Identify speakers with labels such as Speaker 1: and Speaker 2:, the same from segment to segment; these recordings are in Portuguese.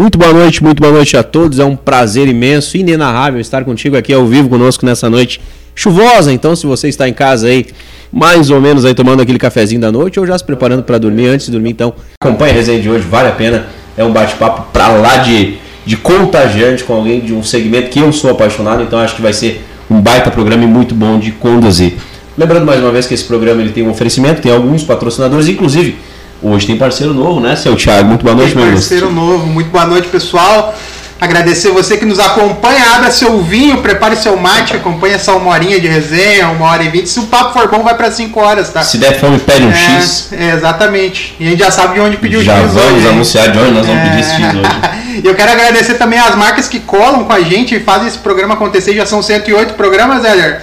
Speaker 1: Muito boa noite, muito boa noite a todos. É um prazer imenso, inenarrável estar contigo aqui ao vivo conosco nessa noite chuvosa. Então, se você está em casa aí, mais ou menos aí tomando aquele cafezinho da noite ou já se preparando para dormir, antes de dormir, então acompanhe a resenha de hoje, vale a pena. É um bate-papo para lá de, de contagiante com alguém de um segmento que eu sou apaixonado, então acho que vai ser um baita programa e muito bom de conduzir. Lembrando mais uma vez que esse programa ele tem um oferecimento, tem alguns patrocinadores, inclusive hoje tem parceiro novo, né, seu Thiago? Muito boa noite,
Speaker 2: tem
Speaker 1: meu
Speaker 2: parceiro novo, muito boa noite, pessoal. Agradecer você que nos acompanha, abra seu vinho, prepare seu mate, acompanha essa uma horinha de resenha, uma hora e vinte. Se o papo for bom, vai para cinco horas, tá?
Speaker 1: Se der fome, pede um
Speaker 2: é,
Speaker 1: X.
Speaker 2: É, exatamente. E a gente já sabe de onde pedir o
Speaker 1: já
Speaker 2: X
Speaker 1: vamos
Speaker 2: hoje,
Speaker 1: anunciar de onde nós vamos é... pedir esse X
Speaker 2: hoje. E eu quero agradecer também as marcas que colam com a gente e fazem esse programa acontecer. Já são 108 programas, Heller?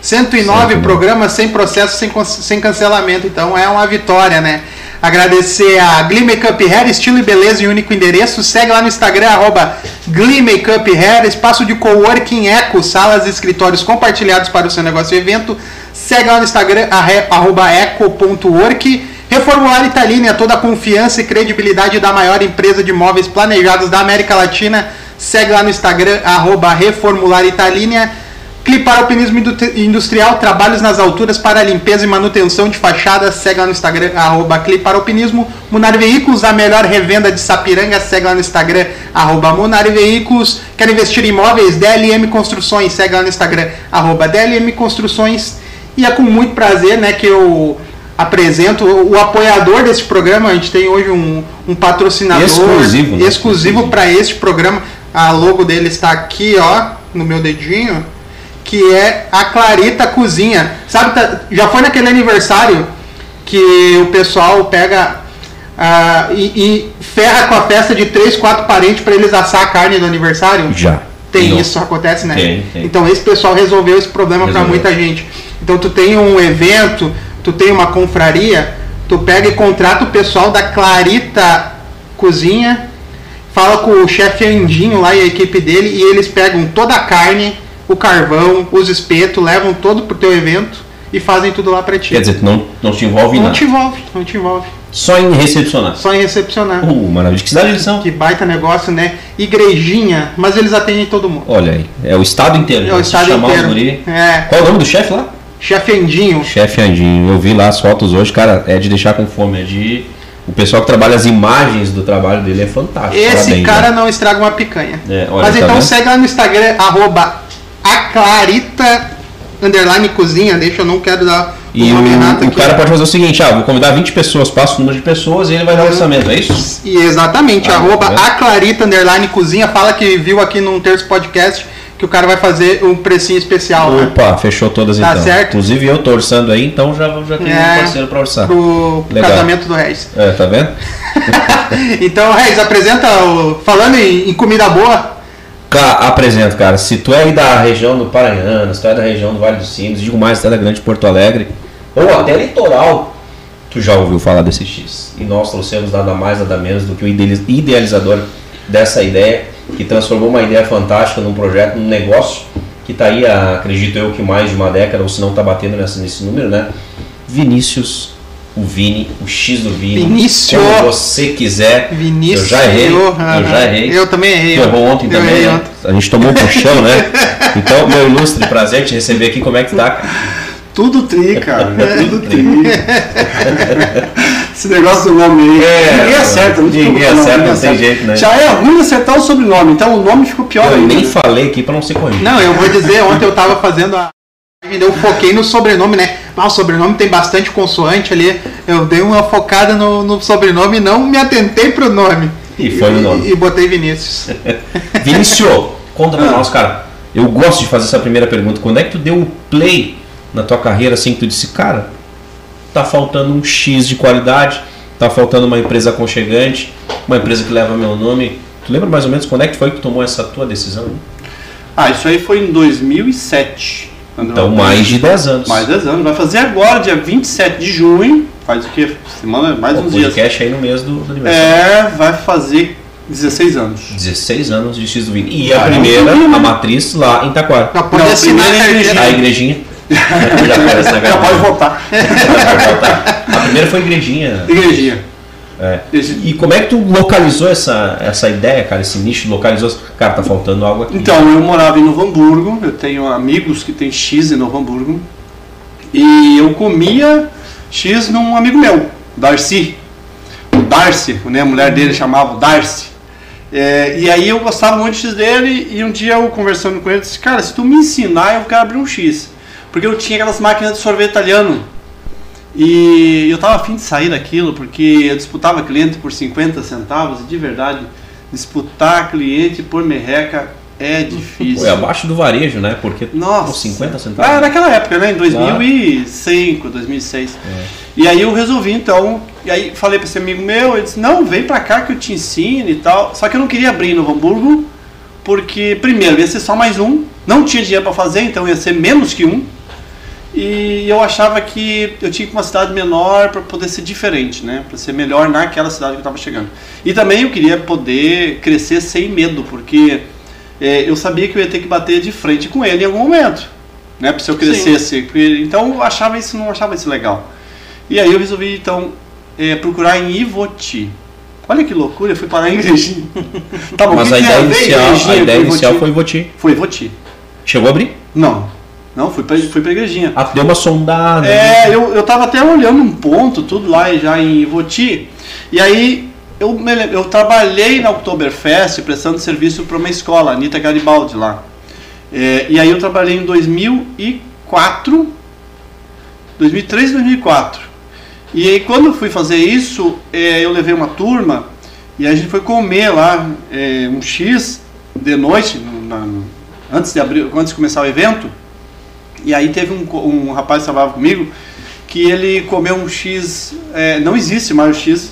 Speaker 2: 109 programas sem processo, sem, sem cancelamento. Então é uma vitória, né? Agradecer a Glee Makeup Hair, estilo e beleza em único endereço. Segue lá no Instagram, arroba Glee Makeup Hair, espaço de coworking eco, salas e escritórios compartilhados para o seu negócio e evento. Segue lá no Instagram, arroba eco.work. Reformular Italina, toda a confiança e credibilidade da maior empresa de móveis planejados da América Latina. Segue lá no Instagram, arroba Reformular. Clipar Alpinismo Industrial, trabalhos nas alturas para limpeza e manutenção de fachadas, segue lá no Instagram, arroba Clipar Alpinismo. Munar Veículos, a melhor revenda de Sapiranga, segue lá no Instagram, arroba Munar Veículos. Quer investir em imóveis? DLM Construções, segue lá no Instagram, arroba DLM Construções. E é com muito prazer né, que eu apresento o apoiador desse programa. A gente tem hoje um, um patrocinador
Speaker 1: exclusivo,
Speaker 2: né? exclusivo para este programa. A logo dele está aqui, ó, no meu dedinho que é a Clarita Cozinha. Sabe, tá, já foi naquele aniversário que o pessoal pega uh, e, e, ferra com a festa de três, quatro parentes para eles assar a carne do aniversário?
Speaker 1: Já.
Speaker 2: Tem Não. isso, acontece, né?
Speaker 1: Tem, tem.
Speaker 2: Então esse pessoal resolveu esse problema para muita gente. Então tu tem um evento, tu tem uma confraria, tu pega e contrata o pessoal da Clarita Cozinha, fala com o chefe Andinho lá e a equipe dele e eles pegam toda a carne o carvão, os espetos, levam todo pro teu evento e fazem tudo lá para ti.
Speaker 1: Quer dizer, não, não te envolve
Speaker 2: não
Speaker 1: nada.
Speaker 2: Não te envolve, não te envolve.
Speaker 1: Só em recepcionar.
Speaker 2: Só em recepcionar.
Speaker 1: Uh, maravilha. Que cidade eles são?
Speaker 2: Que baita negócio, né? Igrejinha, mas eles atendem todo mundo.
Speaker 1: Olha aí, é o estado inteiro.
Speaker 2: É o estado inteiro.
Speaker 1: É. Qual é o nome do chefe lá?
Speaker 2: Chefe Andinho.
Speaker 1: Chefe Andinho. Eu vi lá as fotos hoje, cara, é de deixar com fome, é de o pessoal que trabalha as imagens do trabalho dele é fantástico.
Speaker 2: Esse Parabéns, cara né? não estraga uma picanha.
Speaker 1: É, olha,
Speaker 2: Mas
Speaker 1: tá
Speaker 2: então
Speaker 1: vendo?
Speaker 2: segue lá no Instagram, arroba a Clarita underline cozinha, deixa eu não quero dar
Speaker 1: e o nome errado. O cara pode fazer o seguinte, ah, vou convidar 20 pessoas, passa o número de pessoas e ele vai dar o orçamento, é isso?
Speaker 2: E exatamente, ah, arroba é. a Clarita underline cozinha, fala que viu aqui num terço podcast que o cara vai fazer um precinho especial.
Speaker 1: Né? Opa, né? fechou todas
Speaker 2: tá
Speaker 1: então.
Speaker 2: certo.
Speaker 1: Inclusive eu tô orçando aí, então já, já tenho é, um parceiro para orçar.
Speaker 2: Pro Legal. casamento do Reis.
Speaker 1: É, tá vendo?
Speaker 2: então, Reis, apresenta o. Falando em, em comida boa,
Speaker 1: apresento, cara. Se tu é da região do Paranhana, se tu é da região do Vale dos Sinos, digo mais, se tu é da Grande Porto Alegre, ou até litoral, tu já ouviu falar desse X. E nós trouxemos nada mais, nada menos do que o idealizador dessa ideia, que transformou uma ideia fantástica num projeto, num negócio, que está aí, acredito eu, que mais de uma década, ou se não está batendo nesse número, né? Vinícius o Vini, o X do Vini.
Speaker 2: Vinícius.
Speaker 1: Como você quiser.
Speaker 2: Vinícius.
Speaker 1: Eu já errei. Eu, já errei.
Speaker 2: Eu também errei.
Speaker 1: Tu errou ontem eu também. Né? Ontem. A gente tomou um puxão, né? Então, meu ilustre, prazer te receber aqui. Como é que tá, cara?
Speaker 3: Tudo tri, cara. Tudo tri. Esse negócio do nome aí.
Speaker 1: É,
Speaker 3: ninguém acerta,
Speaker 1: não Ninguém acerta, não tem jeito, né?
Speaker 3: Já é ruim acertar o sobrenome, então o nome ficou pior
Speaker 1: eu
Speaker 3: ainda.
Speaker 1: nem falei aqui pra não ser corrigido.
Speaker 2: Não, eu vou dizer, ontem eu tava fazendo a. Eu foquei no sobrenome, né? Ah, o sobrenome tem bastante consoante ali. Eu dei uma focada no, no sobrenome e não me atentei pro nome.
Speaker 1: E foi no nome.
Speaker 2: E, e botei Vinícius.
Speaker 1: Vinícius, conta pra nós, cara. Eu gosto de fazer essa primeira pergunta. Quando é que tu deu o play na tua carreira assim que tu disse, cara, tá faltando um X de qualidade, tá faltando uma empresa aconchegante, uma empresa que leva meu nome. Tu lembra mais ou menos quando é que foi que tomou essa tua decisão?
Speaker 3: Ah, isso aí foi em 2007.
Speaker 1: Então, mais de 10 anos.
Speaker 3: Mais de 10 anos. Vai fazer agora, dia 27 de junho. Faz o que? Semana, mais
Speaker 1: o
Speaker 3: uns
Speaker 1: dias.
Speaker 3: podcast
Speaker 1: aí no mês do, do aniversário.
Speaker 3: É, vai fazer 16 anos.
Speaker 1: 16 anos de X do Vini. E a primeira, a matriz lá em Taquara.
Speaker 2: Já pode assinar a igrejinha.
Speaker 1: A igrejinha.
Speaker 3: já, pode, já pode voltar.
Speaker 1: Já pode voltar. A primeira foi igrejinha.
Speaker 3: Igrejinha.
Speaker 1: É. E como é que tu localizou essa, essa ideia, cara? Esse nicho localizou? Cara, tá faltando algo aqui.
Speaker 3: Então, eu morava em Novo Hamburgo, eu tenho amigos que têm X em Novo Hamburgo. E eu comia X num amigo meu, Darcy. O Darcy, né, a mulher dele chamava Darcy. É, e aí eu gostava muito de X dele e um dia eu conversando com ele disse, cara, se tu me ensinar eu quero abrir um X. Porque eu tinha aquelas máquinas de sorvete italiano. E eu tava afim de sair daquilo porque eu disputava cliente por 50 centavos e de verdade, disputar cliente por merreca é difícil.
Speaker 1: Foi abaixo do varejo, né? Porque
Speaker 3: Nossa.
Speaker 1: por 50 centavos.
Speaker 3: Ah, naquela época, né? Em 2005, 2006.
Speaker 1: É.
Speaker 3: E aí eu resolvi então, e aí falei para esse amigo meu, ele disse: "Não, vem para cá que eu te ensino e tal". Só que eu não queria abrir Novo Hamburgo, porque primeiro ia ser só mais um, não tinha dinheiro para fazer, então ia ser menos que um. E eu achava que eu tinha que ir pra uma cidade menor para poder ser diferente, né? Para ser melhor naquela cidade que eu estava chegando. E também eu queria poder crescer sem medo, porque é, eu sabia que eu ia ter que bater de frente com ele em algum momento, né? Para se eu crescesse. Porque- Então eu achava isso, não achava isso legal. E aí eu resolvi então é, procurar em Ivoti. Olha que loucura, eu fui parar em Igrejinha. tá bom,
Speaker 1: Mas
Speaker 3: o que
Speaker 1: a ideia inicial, a ideia
Speaker 3: Ivoti?
Speaker 1: inicial foi Voti.
Speaker 3: Foi Ivoti.
Speaker 1: Chegou a abrir?
Speaker 3: Não, não, fui pra, fui pra Igrejinha.
Speaker 1: Ah, deu uma sondada.
Speaker 3: É, eu, eu tava até olhando um ponto, tudo lá já em Ivoti, e aí eu, eu trabalhei na Oktoberfest prestando serviço para uma escola, Anitta Garibaldi lá. É, e aí eu trabalhei em 2004, 2003 2004. E aí quando eu fui fazer isso, é, eu levei uma turma e a gente foi comer lá é, um X de noite, no- na- antes, de abrir, antes de começar o evento. E aí teve um, um rapaz que trabalhava comigo que ele comeu um X, é, não existe mais o X,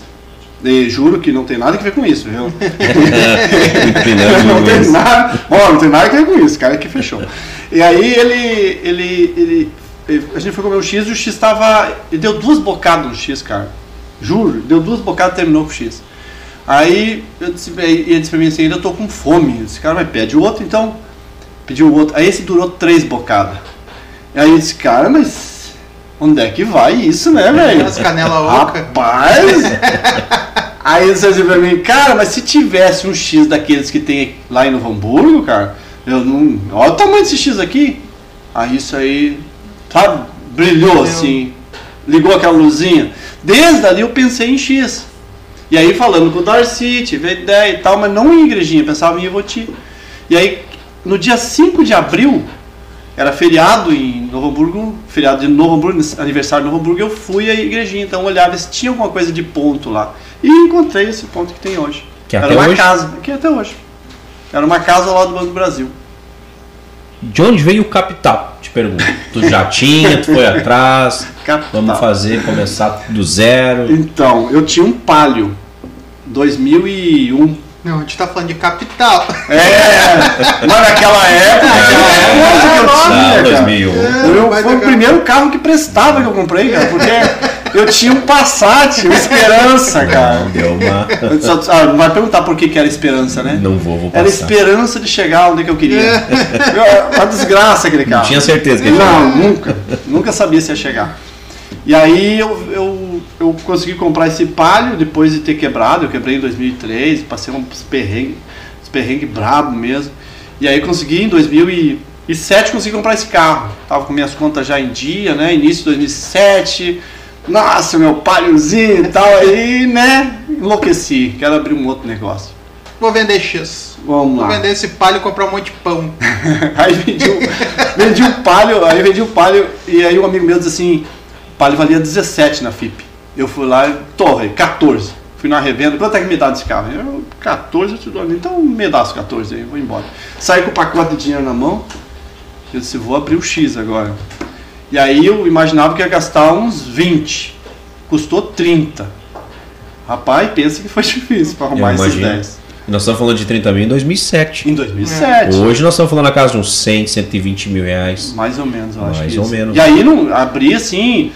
Speaker 3: e juro que não tem nada a ver com isso, viu? Não tem nada, ó, não tem nada a ver com isso, cara que fechou. E aí ele, ele, ele, ele- a gente foi comer um X e o X estava, ele deu duas bocadas no X, cara, juro, deu duas bocadas e terminou com o X. Aí eu disse, ele disse pra mim assim, ainda tô com fome, esse cara vai pede o outro, então pediu o outro, aí esse durou três bocadas. Aí eu disse, cara, mas onde é que vai isso, né, velho?
Speaker 2: As canela oca.
Speaker 3: Rapaz! Aí ele disse assim pra mim, cara, mas se tivesse um X daqueles que tem lá em Novo Hamburgo, cara, eu não. Olha o tamanho desse X aqui. Aí isso aí, sabe, brilhou assim, ligou aquela luzinha. Desde ali eu pensei em X. E aí falando com o Darcy, tive ideia e tal, mas não em igrejinha, pensava em Ivoti. E aí, no dia 5 de abril, era feriado em Novo Hamburgo, feriado de Novo Hamburgo, aniversário de Novo Hamburgo, eu fui à igrejinha, então olhava se tinha alguma coisa de ponto lá. E encontrei esse ponto que tem hoje.
Speaker 1: Que
Speaker 3: Era
Speaker 1: até
Speaker 3: uma
Speaker 1: hoje?
Speaker 3: casa, que até hoje. Era uma casa lado do Banco do Brasil.
Speaker 1: De onde veio o capital? Te pergunto. Tu já tinha, tu foi atrás.
Speaker 3: Capital.
Speaker 1: Vamos fazer, começar do zero.
Speaker 3: Então, eu tinha um Palio, 2001.
Speaker 2: Não, a gente tá falando de capital.
Speaker 3: É, mas naquela época, naquela época que eu tinha, cara.
Speaker 1: 2001.
Speaker 3: Eu,
Speaker 2: Vai
Speaker 3: foi o primeiro carro que prestava que eu comprei, cara, porque eu tinha um Passat, uma Esperança, cara.
Speaker 1: Não, deu uma.
Speaker 3: Só- ah, vai perguntar por que, que era Esperança, né?
Speaker 1: Não vou, vou
Speaker 3: Era
Speaker 1: passar.
Speaker 3: esperança de chegar onde que eu queria. Eu- Uma desgraça aquele carro.
Speaker 1: Não tinha certeza que ele
Speaker 3: Não, nunca. Nunca sabia se ia chegar. E aí eu, eu, eu consegui comprar esse Palio depois de ter quebrado. Eu quebrei em 2003, passei uns perrengues, uns perrengues brabo mesmo. E aí consegui em 2007 consegui comprar esse carro. Tava com minhas contas já em dia, né? Início de 2007. Nossa, meu Paliozinho e tal. Aí, né? Enlouqueci. Quero abrir um outro negócio.
Speaker 2: Vou vender X.
Speaker 3: Vamos
Speaker 2: Vou
Speaker 3: lá.
Speaker 2: vender esse palho e comprar um monte de pão.
Speaker 3: Aí vendi o, vendi o palio, aí vendi o palio, e aí um amigo meu disse assim, palio valia 17 na FIP. Eu fui lá e torre, 14. Fui na revenda, quanto é que me dá desse carro? Eu, 14 eu te dou, então me dá os 14 aí, vou embora. Saí com o pacote de dinheiro na mão, eu disse, vou abrir o X agora. E aí eu imaginava que ia gastar uns 20, custou 30. Rapaz, pensa que foi difícil para arrumar esses
Speaker 1: imagino.
Speaker 3: 10.
Speaker 1: E Nós estamos falando de 30 mil em 2007.
Speaker 3: Em 2007.
Speaker 1: Hoje nós estamos falando na casa de uns 100, 120 mil reais.
Speaker 3: Mais ou menos, eu acho
Speaker 1: Mais ou
Speaker 3: isso.
Speaker 1: menos.
Speaker 3: E aí não abri assim.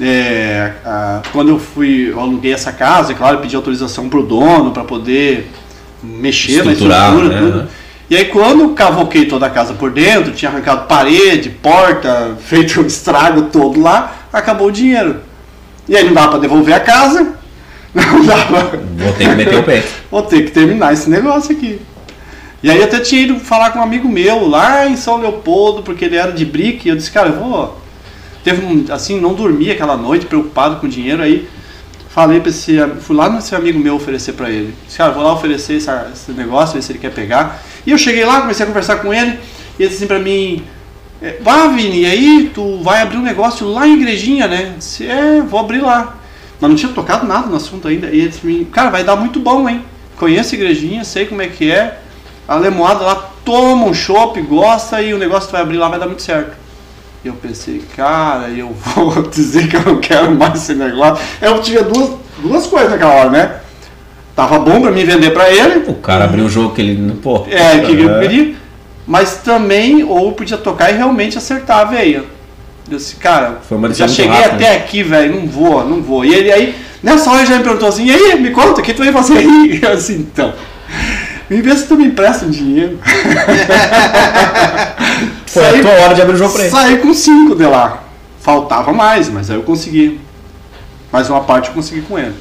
Speaker 3: É, a- quando eu fui, eu aluguei essa casa, é claro, pedi autorização pro dono para poder mexer na estrutura,
Speaker 1: né?
Speaker 3: tudo. E aí quando eu cavoquei toda a casa por dentro, tinha arrancado parede, porta, feito o estrago todo lá, acabou o dinheiro. E aí não dava para devolver a casa, Não dava.
Speaker 1: Vou ter que meter o pé.
Speaker 3: Vou ter que terminar esse negócio aqui. E aí até tinha ido falar com um amigo meu lá em São Leopoldo, porque ele era de brick, e eu disse, cara, eu vou. Teve um, assim, não dormi aquela noite, preocupado com dinheiro, aí falei pra esse. Fui lá nesse amigo meu oferecer pra ele. Disse, cara, vou lá oferecer essa- esse negócio, ver se ele quer pegar. E eu cheguei lá, comecei a conversar com ele, e ele disse assim pra mim. É, Vá, Vini, e aí tu vai abrir um negócio lá em Igrejinha, né? Disse, é, vou abrir lá. Mas não tinha tocado nada no assunto ainda. E ele disse mim, cara, vai dar muito bom, hein? Conheço a Igrejinha, sei como é que é. A lemoada lá toma um chopp, gosta e o negócio que tu vai abrir lá vai dar muito certo. E eu pensei, cara, eu vou dizer que eu não quero mais esse negócio. Eu tinha duas, duas coisas naquela hora, né? Tava bom pra mim vender pra ele,
Speaker 1: O cara abriu o jogo que ele. Pô.
Speaker 3: é, que eu
Speaker 1: é.
Speaker 3: queria. Mas também, ou podia tocar e realmente acertar a veia. Eu disse, cara, já cheguei
Speaker 1: rápida.
Speaker 3: até aqui, velho, não vou, não vou. E ele aí, nessa hora ele já me perguntou assim, e aí, me conta, o que tu vai fazer aí? Eu assim, então, me vê se tu me empresta um dinheiro.
Speaker 1: Foi a tua hora de abrir o jogo pra ele.
Speaker 3: Saí com cinco de lá. Faltava mais, mas aí eu consegui. Mais uma parte eu consegui com ele.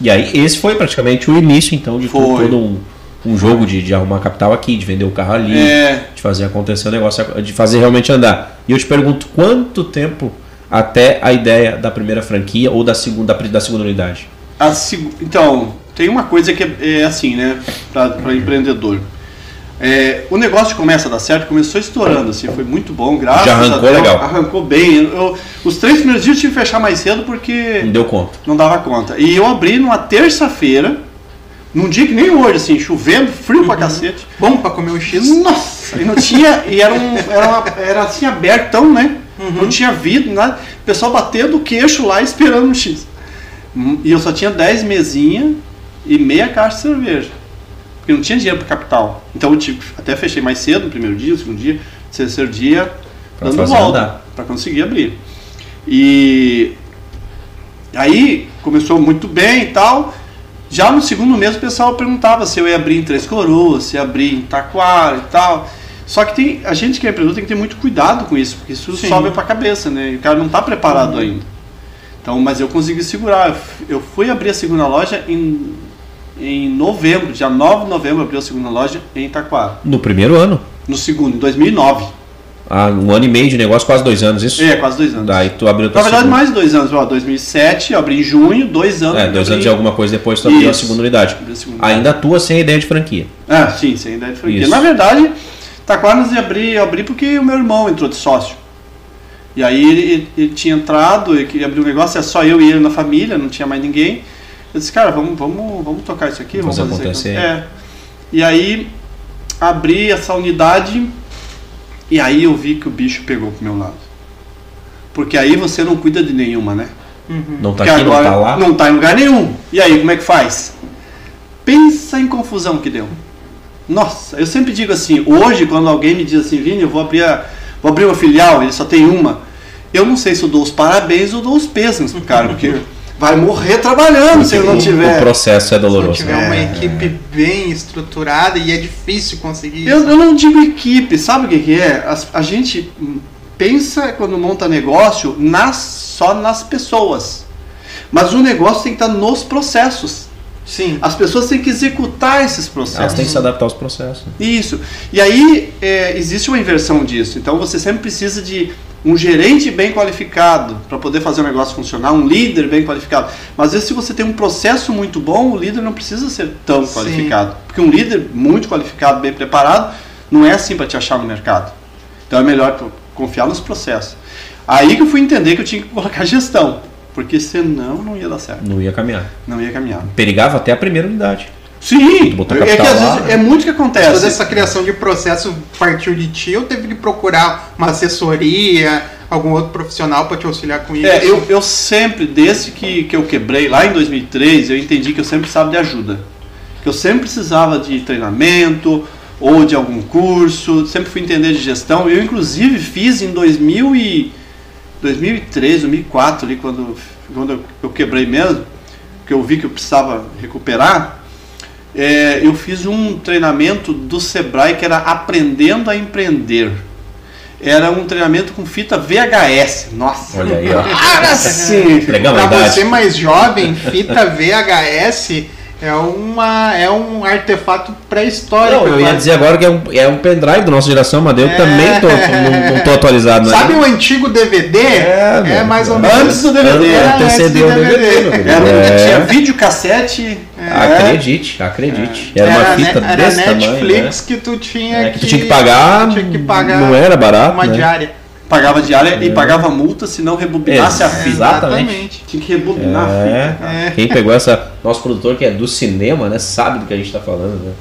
Speaker 1: E aí, esse foi praticamente o início, então, de
Speaker 3: Foi.
Speaker 1: todo um, um jogo de, de arrumar capital aqui, de vender o carro ali,
Speaker 3: É.
Speaker 1: de fazer acontecer o negócio, de fazer realmente andar. E eu te pergunto, quanto tempo até a ideia da primeira franquia ou da segunda, da segunda unidade?
Speaker 3: A Então, tem uma coisa que é, é assim, né, para empreendedor. É, o negócio começa a dar certo, começou estourando, assim, foi muito bom, graças
Speaker 1: Já
Speaker 3: a
Speaker 1: arrancou
Speaker 3: Deus.
Speaker 1: legal.
Speaker 3: Arrancou bem. Eu- os três primeiros dias eu tive que fechar mais cedo porque
Speaker 1: Não deu conta.
Speaker 3: não dava conta. E eu abri numa terça-feira, num dia que nem hoje, assim, chovendo, frio
Speaker 1: Uhum.
Speaker 3: pra cacete.
Speaker 2: Bom pra comer um X.
Speaker 3: Nossa, e não tinha, e era, um, era, uma- era assim abertão, né? Não tinha vidro, nada. O pessoal batendo o queixo lá esperando o X. E eu só tinha 10 mesinhas e meia caixa de cerveja. Porque não tinha dinheiro para capital. Então eu tive, até fechei mais cedo no primeiro dia, no segundo dia, no terceiro dia,
Speaker 1: Pra
Speaker 3: dando volta para conseguir abrir. E aí começou muito bem e tal. Já no segundo mês o pessoal perguntava se eu ia abrir em Três Coroas, se ia abrir em Taquara e tal. Só que tem, a gente que é empreendedor tem que ter muito cuidado com isso, porque isso
Speaker 2: Sim.
Speaker 3: sobe para a cabeça, né? E o cara não está preparado ainda. Então, mas eu consegui segurar. Eu fui abrir a segunda loja em, em novembro, dia 9 de novembro, abri a segunda loja em Taquara.
Speaker 1: No primeiro ano.
Speaker 3: No segundo, em 2009.
Speaker 1: Ah, um ano e meio de negócio, quase dois anos, isso?
Speaker 3: É, quase dois anos.
Speaker 1: Daí tu abriu
Speaker 3: Na
Speaker 1: tua
Speaker 3: verdade,
Speaker 1: segunda.
Speaker 3: mais dois anos. Ó, 2007, eu abri em junho, dois anos.
Speaker 1: É, dois
Speaker 3: abri-
Speaker 1: anos de alguma coisa depois tu abriu a segunda unidade.
Speaker 3: Abri a segunda
Speaker 1: Ainda atua sem ideia de franquia.
Speaker 3: Ah, sim, sem ideia de franquia.
Speaker 1: Isso.
Speaker 3: Na verdade, Taquaras eu abri, eu abri porque o meu irmão entrou de sócio. E aí ele, ele- ele tinha entrado, ele abrir um negócio, é só eu e ele na família, não tinha mais ninguém. Eu disse, cara, vamos, vamos, vamos tocar isso aqui, vamos
Speaker 1: Fazer
Speaker 3: fazer isso aqui.
Speaker 1: acontecer.
Speaker 3: É. E aí abri essa unidade e aí eu vi que o bicho pegou pro meu lado. Porque aí você não cuida de nenhuma, né?
Speaker 1: Não tá
Speaker 3: Porque
Speaker 1: aqui, não tá lá.
Speaker 3: não tá em lugar nenhum. E aí, como é que faz? Pensa em confusão que deu. Nossa, eu sempre digo assim, hoje quando alguém me diz assim, Vini, eu vou abrir, a, vou abrir uma filial, ele só tem uma, eu não sei se eu dou os parabéns ou dou os pêsames pro cara, porque vai morrer trabalhando se ele não
Speaker 1: O-
Speaker 3: tiver.
Speaker 1: O processo é
Speaker 2: Se não
Speaker 1: doloroso.
Speaker 2: tiver uma equipe bem estruturada e é difícil conseguir
Speaker 3: Eu,
Speaker 2: isso.
Speaker 3: eu não digo equipe, sabe o que, que é? As- a gente pensa quando monta negócio nas, só nas pessoas. Mas o negócio tem que estar nos processos.
Speaker 2: Sim.
Speaker 3: As pessoas têm que executar esses processos.
Speaker 1: Elas têm que se adaptar aos processos.
Speaker 3: Isso. E aí é, existe uma inversão disso. Então você sempre precisa de um gerente bem qualificado para poder fazer o negócio funcionar, um líder bem qualificado. Mas às vezes se você tem um processo muito bom, o líder não precisa ser tão
Speaker 2: Sim.
Speaker 3: qualificado. Porque um líder muito qualificado, bem preparado, não é assim para te achar no mercado. Então é melhor confiar nos processos. Aí que eu fui entender que eu tinha que colocar gestão. Porque senão não ia dar certo.
Speaker 1: Não ia caminhar.
Speaker 3: Não ia caminhar.
Speaker 1: Perigava até a primeira unidade.
Speaker 3: Sim, é que às
Speaker 1: lá,
Speaker 3: vezes é muito que acontece.
Speaker 2: Toda essa criação de processo partiu de ti ou teve que procurar uma assessoria, algum outro profissional para te auxiliar com isso?
Speaker 3: É, eu, eu sempre, desde que, que eu quebrei, lá em 2003, eu entendi que eu sempre precisava de ajuda. Que eu sempre precisava de treinamento ou de algum curso, sempre fui entender de gestão. Eu, inclusive, fiz em 2000 e 2003, 2004, ali, quando, quando eu quebrei mesmo, que eu vi que eu precisava recuperar, é, eu fiz um treinamento do Sebrae que era Aprendendo a Empreender. era um treinamento com fita VHS. Nossa.
Speaker 1: Olha aí, ó.
Speaker 3: Agora sim.
Speaker 1: Legal,
Speaker 2: Pra
Speaker 1: verdade.
Speaker 2: você mais jovem, fita VHS é, uma, é um artefato pré-histórico.
Speaker 1: Eu ia
Speaker 2: quase.
Speaker 1: dizer agora que é um, é um pendrive da nossa geração, mas eu
Speaker 2: É.
Speaker 1: também tô, não, não tô atualizado. né?
Speaker 2: Sabe o antigo DVD?
Speaker 1: É,
Speaker 2: É, mais ou
Speaker 1: é.
Speaker 2: menos.
Speaker 3: Antes do DVD.
Speaker 2: Era
Speaker 1: antecedeu o
Speaker 2: antes do
Speaker 1: DVD, querido.
Speaker 3: Era,
Speaker 1: É.
Speaker 3: Tinha videocassete.
Speaker 1: Acredite, acredite. Era uma fita
Speaker 2: ne-
Speaker 1: desse
Speaker 2: era
Speaker 1: tamanho,
Speaker 2: Netflix
Speaker 1: né?
Speaker 2: que tu tinha
Speaker 1: É, que tu tinha que pagar,
Speaker 2: tinha que pagar
Speaker 1: não era barato,
Speaker 2: uma
Speaker 1: né?
Speaker 2: diária.
Speaker 3: Pagava diária e pagava multa se não rebobinasse a fita.
Speaker 1: Exatamente.
Speaker 3: Tinha que rebobinar a
Speaker 1: É,
Speaker 3: fita. cara.
Speaker 2: É.
Speaker 1: quem pegou essa. Nosso produtor que é do cinema, né? Sabe do que a gente tá falando, né?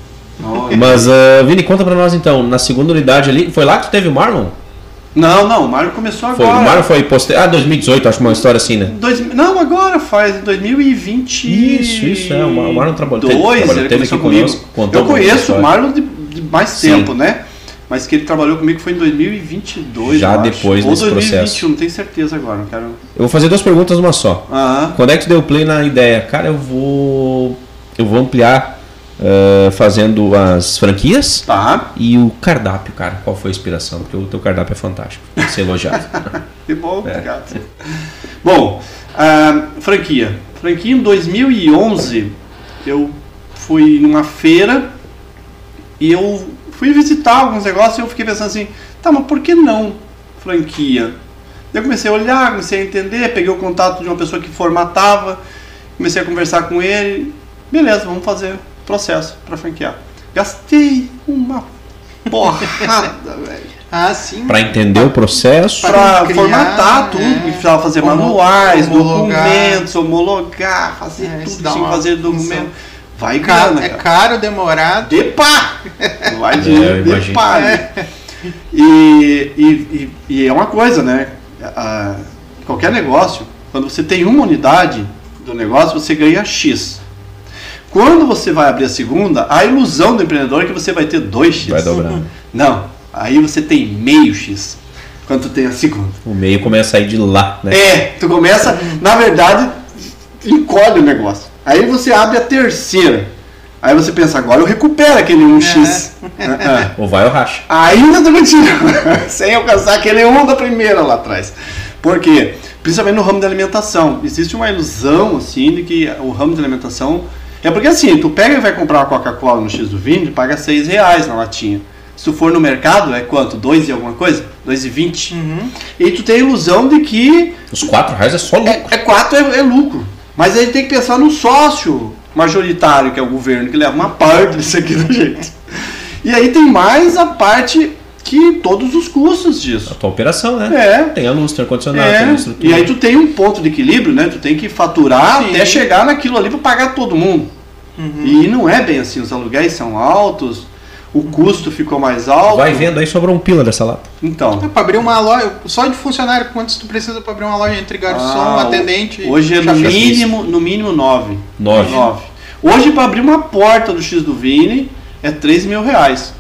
Speaker 1: Mas, ah, Vini, conta pra nós então, na segunda unidade ali, foi lá que tu teve o Marlon?
Speaker 3: Não, não, o Mário começou
Speaker 1: Foi,
Speaker 3: agora.
Speaker 1: o Marlon foi posterior. Ah, 2018, acho uma história assim, né?
Speaker 3: Dois, não, agora faz 2020.
Speaker 1: Isso, isso, é, o Mar- o Marlon trabalhou-
Speaker 3: Dois,
Speaker 1: teve- trabalhou-
Speaker 3: ele
Speaker 1: teve
Speaker 3: começou
Speaker 1: aqui
Speaker 3: comigo.
Speaker 1: conosco,
Speaker 3: Eu conheço o Marlon de, de mais
Speaker 1: Sim.
Speaker 3: tempo, né? Mas que ele trabalhou comigo foi em 2022.
Speaker 1: Já depois
Speaker 3: Ou
Speaker 1: desse
Speaker 3: 2021,
Speaker 1: processo.
Speaker 3: não tenho certeza agora. Não quero.
Speaker 1: Eu vou fazer duas perguntas numa só.
Speaker 3: Aham.
Speaker 1: Quando é que tu deu play na ideia? Cara, eu vou. Eu vou ampliar ah, fazendo as franquias
Speaker 3: Tá.
Speaker 1: e o cardápio, cara. Qual foi a inspiração? Porque o teu cardápio é fantástico. Tem que ser elogiado.
Speaker 3: Que bom,
Speaker 1: É.
Speaker 3: obrigado. Bom, ah, franquia. Franquia em 2011, eu fui numa feira e eu fui visitar alguns negócios e eu fiquei pensando assim, tá, mas por que não franquia? Eu comecei a olhar, comecei a entender, peguei o contato de uma pessoa que formatava, comecei a conversar com ele, beleza, vamos fazer processo para franquear. Gastei uma porrada, velho.
Speaker 2: Ah, sim.
Speaker 1: Pra entender o processo.
Speaker 3: Pra
Speaker 2: criar,
Speaker 3: formatar tudo,
Speaker 2: é.
Speaker 3: precisava fazer
Speaker 2: Homo-
Speaker 3: manuais,
Speaker 2: homologar.
Speaker 3: documentos, homologar, fazer
Speaker 2: É,
Speaker 3: tudo, tinha que fazer
Speaker 2: função.
Speaker 3: documento. Vai
Speaker 2: Ca-
Speaker 3: grana,
Speaker 2: é
Speaker 3: cara.
Speaker 2: caro, demorado.
Speaker 3: De pá! Vai
Speaker 1: É,
Speaker 3: de pá. E, e, e, e é uma coisa, né? Ah, qualquer negócio, quando você tem uma unidade do negócio, você ganha X. Quando você vai abrir a segunda, a ilusão do empreendedor é que você vai ter 2x.
Speaker 1: Vai dobrar.
Speaker 3: Não, aí você tem meio X. Quando tu tem a segunda.
Speaker 1: O meio começa a ir de lá, né?
Speaker 3: É, tu começa, na verdade, encolhe o negócio. Aí você abre a terceira. Aí você pensa, agora eu recupero aquele 1x. Ah, ah.
Speaker 1: Ou vai ou racha.
Speaker 3: Ainda tu continua, sem alcançar aquele 1 da primeira lá atrás. Por quê? Principalmente no ramo da alimentação. Existe uma ilusão, assim, de que o ramo de alimentação... É porque assim, tu pega e vai comprar uma Coca-Cola no X do Vinho, paga 6 reais na latinha. Se tu for no mercado, é quanto? 2 e alguma coisa? 2,20.
Speaker 2: Uhum.
Speaker 3: E tu tem a ilusão de que
Speaker 1: Os quatro reais é só lucro.
Speaker 3: é, é quatro é, é lucro. Mas aí tem que pensar no sócio majoritário, que é o governo, que leva uma parte disso aqui do jeito. E aí tem mais a parte que todos os custos
Speaker 1: A
Speaker 3: disso.
Speaker 1: tua operação, né?
Speaker 3: É.
Speaker 1: Tem a luz, tem ar-condicionado, tem a
Speaker 3: É,
Speaker 1: estrutura.
Speaker 3: e aí tu tem um ponto de equilíbrio, né? Tu tem que faturar
Speaker 2: Sim.
Speaker 3: até chegar naquilo ali para pagar todo mundo.
Speaker 2: Uhum.
Speaker 3: E não é bem assim, os aluguéis são altos, o custo ficou mais alto.
Speaker 1: Vai vendo aí, sobrou um pila dessa lata.
Speaker 3: Então,
Speaker 2: É, pra abrir uma loja, só de funcionário, quantos tu precisa pra abrir uma loja entre garçom,
Speaker 3: Ah,
Speaker 2: atendente?
Speaker 3: hoje é no mínimo, no mínimo nove.
Speaker 1: Nove.
Speaker 3: Nove. Hoje, para abrir uma porta do X do Vini, é 3 mil reais.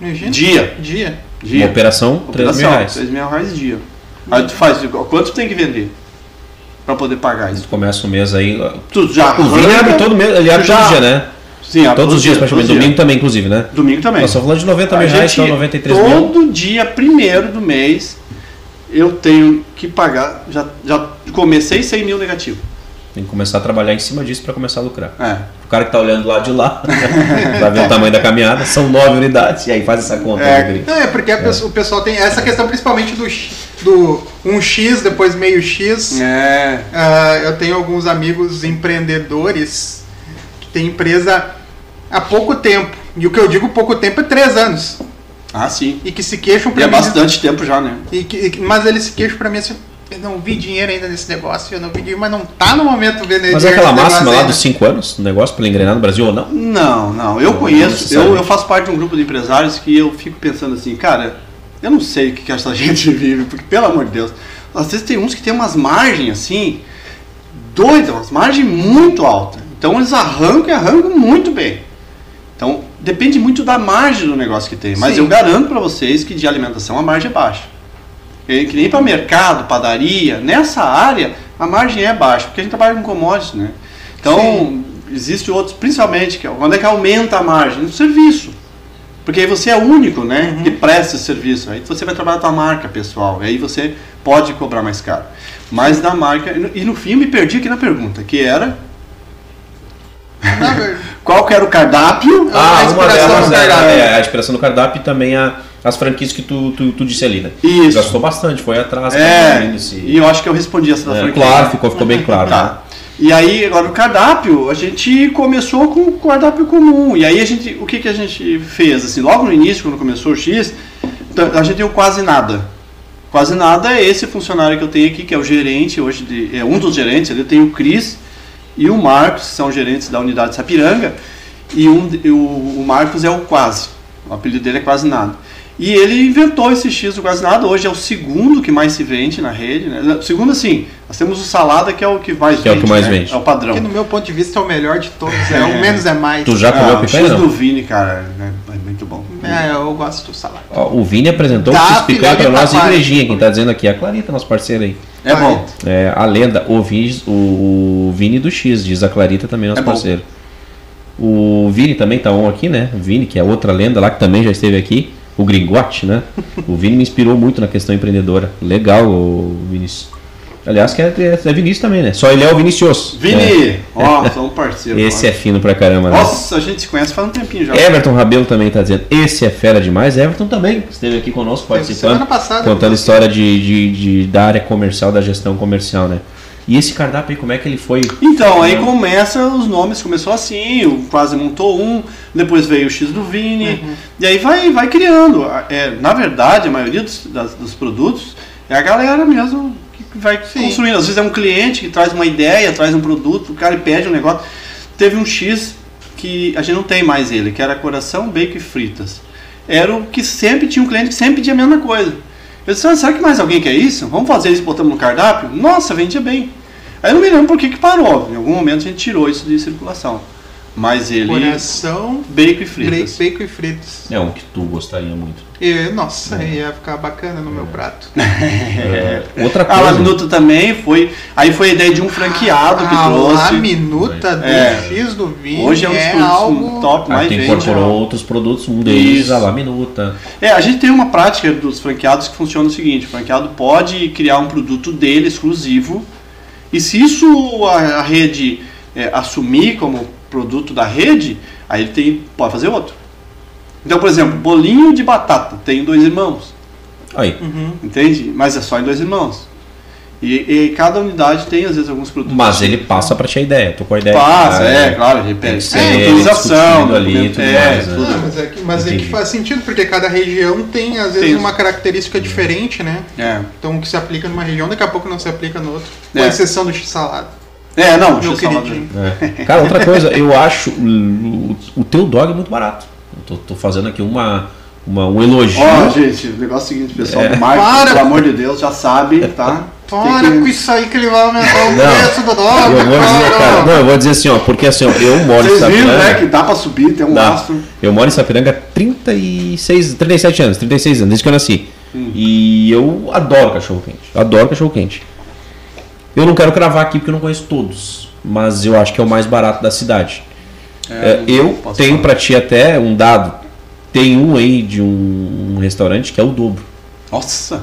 Speaker 2: Imagina.
Speaker 3: Dia.
Speaker 2: Dia.
Speaker 1: Uma
Speaker 3: Dia.
Speaker 1: operação, 3 mil
Speaker 3: Operação,
Speaker 1: reais.
Speaker 3: 3 mil reais dia. Aí tu faz, quanto tu tem que vender para poder pagar
Speaker 1: Tu
Speaker 3: isso?
Speaker 1: começa o mês aí.
Speaker 3: Tu já
Speaker 1: O Vini abre todo mês, ele abre
Speaker 3: tu já-
Speaker 1: todo dia, né?
Speaker 3: Sim, abre
Speaker 1: Todos os dias, praticamente. Domingo
Speaker 3: dias.
Speaker 1: também, inclusive, né?
Speaker 3: Domingo também.
Speaker 1: Nós estamos falando de 90 mil reais, então 93 mil.
Speaker 3: todo dia primeiro do mês eu tenho que pagar. Já, já comecei 100 mil negativo.
Speaker 1: Tem que começar a trabalhar em cima disso para começar a lucrar.
Speaker 3: É.
Speaker 1: O cara que tá olhando lá de lá, vai ver o tamanho da caminhada, são nove unidades, e aí faz essa conta.
Speaker 3: É.
Speaker 1: né,
Speaker 2: é porque a pessoa- o pessoal tem essa questão principalmente do, X- do 1x, depois meio X.
Speaker 3: É.
Speaker 2: Ah, eu tenho alguns amigos empreendedores que têm empresa há pouco tempo. E o que eu digo pouco tempo é três anos.
Speaker 3: Ah, sim.
Speaker 2: E que se queixam
Speaker 3: E
Speaker 2: pra
Speaker 3: é
Speaker 2: mim.
Speaker 3: bastante tempo já, né?
Speaker 2: E que- e mas eles se queixam pra mim assim. Eu não vi dinheiro ainda nesse negócio, eu não vi dinheiro, mas não tá no momento vendo
Speaker 1: Mas é aquela máxima lá
Speaker 2: ainda.
Speaker 1: dos 5 anos, o negócio para engrenar no Brasil ou não?
Speaker 3: Não, não. Eu
Speaker 1: Não,
Speaker 3: conheço,
Speaker 1: não
Speaker 3: eu, eu faço parte de um grupo de empresários que eu fico pensando assim, cara, eu não sei o que, que essa gente vive, porque pelo amor de Deus, às vezes tem uns que tem umas margens assim, doidas, umas margens muito altas. Então eles arrancam e arrancam muito bem. Então depende muito da margem do negócio que tem. Mas
Speaker 2: Sim.
Speaker 3: eu garanto para vocês que de alimentação a margem é baixa. É Que nem para mercado, padaria, nessa área a margem é baixa, porque a gente trabalha com commodities, né? Então,
Speaker 2: Sim.
Speaker 3: existe outros, principalmente, é- quando é que aumenta a margem? No serviço. Porque aí você é o único, né, que presta esse serviço. Aí você vai trabalhar a tua marca pessoal. Aí você pode cobrar mais caro. Mas da marca. e no- E no fim eu me perdi aqui na pergunta, que era. Qual que era o cardápio?
Speaker 2: Ah,
Speaker 1: Ah,
Speaker 2: a
Speaker 1: uma
Speaker 2: inspiração
Speaker 1: delas
Speaker 2: do
Speaker 1: é,
Speaker 2: cardápio.
Speaker 1: é, a inspiração do cardápio e também a, as franquias que tu, tu, tu disse ali, né?
Speaker 3: Isso.
Speaker 1: Gastou bastante, foi atrás.
Speaker 3: É,
Speaker 1: nesse-
Speaker 3: e eu acho que eu respondi essa da
Speaker 1: É,
Speaker 3: franquia.
Speaker 1: claro, ficou, ficou bem claro. né?
Speaker 3: Tá. E aí, agora o cardápio, a gente começou com o cardápio comum. E aí a gente, o que, que a gente fez? Assim, logo no início, quando começou o X, a gente deu quase nada. Quase nada é esse funcionário que eu tenho aqui, que é o gerente, hoje de, é um dos gerentes, ali eu tenho o Cris e o Marcos, são gerentes da unidade Sapiranga, e um, o, o Marcos é o quase. O apelido dele é quase nada. E ele inventou esse X do quase nada, hoje é o segundo que mais se vende na rede. Né? Segundo assim, nós temos o salada que é o que mais
Speaker 1: Que é o
Speaker 3: vende.
Speaker 1: que mais
Speaker 3: né?
Speaker 1: vende.
Speaker 3: É o padrão.
Speaker 2: que no meu ponto de vista é o melhor de todos. É, o menos é mais.
Speaker 1: Tu já comeu
Speaker 3: Ah, o
Speaker 1: picanha?
Speaker 3: X
Speaker 1: não?
Speaker 3: do Vini, cara, é, é muito bom.
Speaker 2: É, eu gosto do salada.
Speaker 1: Ó, o Vini apresentou o X picanha pra nós e igrejinha. Quem tá dizendo aqui é a Clarita, nosso parceiro aí.
Speaker 3: É bom.
Speaker 1: É, a lenda, o Vini, o Vini do X, diz a Clarita também, nosso
Speaker 3: É
Speaker 1: parceiro. O Vini também tá on aqui, né? O Vini, que é outra lenda lá que também já esteve aqui. O Gringote, né? O Vini me inspirou muito na questão empreendedora. Legal, o Vinícius. Aliás, que é, é, é Vinícius também, né? Só ele é o Vinicioso.
Speaker 3: Vini, ó, são um parceiro.
Speaker 1: Esse é fino pra caramba, né?
Speaker 3: Nossa, a gente se conhece faz um tempinho já.
Speaker 1: Everton Rabelo também tá dizendo, esse é fera demais. Everton também esteve aqui conosco participando,
Speaker 2: semana passada.
Speaker 1: contando história de, de, de- da área comercial, da gestão comercial, né? E esse cardápio aí, como é que ele foi?
Speaker 3: Então, aí começa os nomes, começou assim, o quase montou um, depois veio o X do Vini, e aí vai, vai criando. É, na verdade, a maioria dos, das- dos produtos é a galera mesmo que vai
Speaker 2: Sim.
Speaker 3: construindo. Às vezes é um cliente que traz uma ideia, traz um produto, o cara pede um negócio. Teve um X que a gente não tem mais ele, que era coração, bacon e fritas. Era o que sempre tinha um cliente que sempre pedia a mesma coisa. Eu disse, "Ah, será que mais alguém quer isso? Vamos fazer isso, botamos no cardápio? Nossa, vendia bem. Aí eu não me lembro por que, que parou. Em algum momento a gente tirou isso de circulação. Mas ele.
Speaker 2: Coração,
Speaker 3: Bacon e fritas.
Speaker 2: bacon, e fritas.
Speaker 1: É um que tu gostaria muito.
Speaker 2: E, nossa, ia ficar bacana no meu prato.
Speaker 1: É, outra
Speaker 3: A La
Speaker 1: coisa.
Speaker 3: Minuta também foi. Aí foi a ideia de um franqueado que
Speaker 2: a
Speaker 3: trouxe.
Speaker 2: La minuta do
Speaker 3: É.
Speaker 2: X do vinho
Speaker 3: Hoje é um dos produtos
Speaker 2: algo...
Speaker 3: top
Speaker 1: Aí
Speaker 3: mais vende.
Speaker 1: incorporou outros produtos, um deles
Speaker 3: Isso.
Speaker 1: a La Minuta.
Speaker 3: É, a gente tem uma prática dos franqueados que funciona o seguinte: o franqueado pode criar um produto dele exclusivo, e se isso a, a rede é, assumir como produto da rede, aí ele tem, pode fazer outro. Então, por exemplo, bolinho de batata, tem dois irmãos.
Speaker 1: Aí.
Speaker 2: Uhum.
Speaker 3: Entende? Mas é só em dois irmãos. E, e cada unidade tem, às vezes, alguns produtos.
Speaker 1: Mas ele passa pra ti a ideia. Tô com a ideia.
Speaker 3: Passa,
Speaker 1: Ah,
Speaker 3: é, claro, ele
Speaker 1: Tem
Speaker 3: pede
Speaker 1: que ser
Speaker 3: autorização,
Speaker 1: discutido ali e
Speaker 3: documento-
Speaker 1: tudo
Speaker 3: é,
Speaker 1: mais, né?
Speaker 3: tudo.
Speaker 2: Ah, mas é que, mas é que faz sentido, porque cada região tem, às vezes,
Speaker 3: Tem.
Speaker 2: uma característica diferente, né?
Speaker 3: É.
Speaker 2: Então, o que se aplica numa região, daqui a pouco não se aplica no outro. Com
Speaker 3: É.
Speaker 2: exceção do X-salada.
Speaker 3: É, não,
Speaker 2: Meu queridinho.
Speaker 1: É. Cara, outra coisa, eu acho o, o teu dog muito barato. Eu tô, tô fazendo aqui uma, uma, um elogio.
Speaker 3: Ó, gente, o negócio é o seguinte, pessoal,
Speaker 1: É.
Speaker 3: do Marcos,
Speaker 2: Para.
Speaker 3: pelo amor de Deus, já sabe, tá?
Speaker 2: Para
Speaker 3: que-
Speaker 2: com isso aí que ele vai aumentar o
Speaker 1: Não.
Speaker 2: preço do dólar.
Speaker 1: eu vou dizer, cara, não, eu vou dizer assim, ó, porque assim, ó, eu moro em
Speaker 3: Vocês viram, né,
Speaker 1: Sapiranga.
Speaker 3: que dá pra subir, tem um
Speaker 1: Dá.
Speaker 3: laço.
Speaker 1: Eu moro em Sapiranga há 36, 37 anos, 36 anos, desde que eu nasci. E eu adoro cachorro quente. Adoro cachorro quente. Eu não quero cravar aqui porque eu não conheço todos, mas eu acho que é o mais barato da cidade. É,
Speaker 3: não
Speaker 1: eu tenho pra ti até um dado. Tem um aí de um, um restaurante que é o dobro.
Speaker 3: Nossa.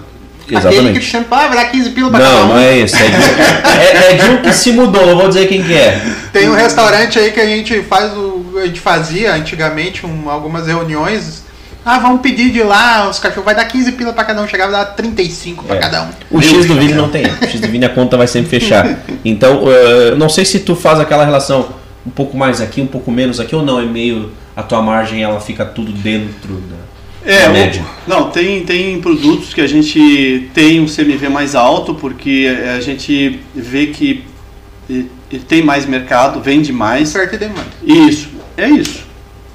Speaker 2: Aquele que
Speaker 1: Exatamente.
Speaker 2: te sempre ah, vai dar 15 pila pra cada
Speaker 1: Não,
Speaker 2: um.
Speaker 1: não é esse. É de, é- é de um que se mudou, não vou dizer quem que é.
Speaker 2: Tem um restaurante aí que a gente faz o. A gente fazia antigamente um- algumas reuniões. Ah, vamos pedir de lá, os cachorros vai dar 15 pila pra cada um, chegava a dar 35 pra
Speaker 1: É.
Speaker 2: cada um.
Speaker 1: O X do Vini não tem. O X do Vini a conta vai sempre fechar. Então, eu não sei se tu faz aquela relação um pouco mais aqui, um pouco menos aqui, ou não, é meio. A tua margem ela fica tudo dentro da.
Speaker 3: É,
Speaker 1: da
Speaker 3: o-
Speaker 1: média.
Speaker 3: não, tem, tem produtos que a gente tem um CMV mais alto, porque a gente vê que tem mais mercado, vende mais.
Speaker 2: Oferta e demanda.
Speaker 3: Isso, é isso.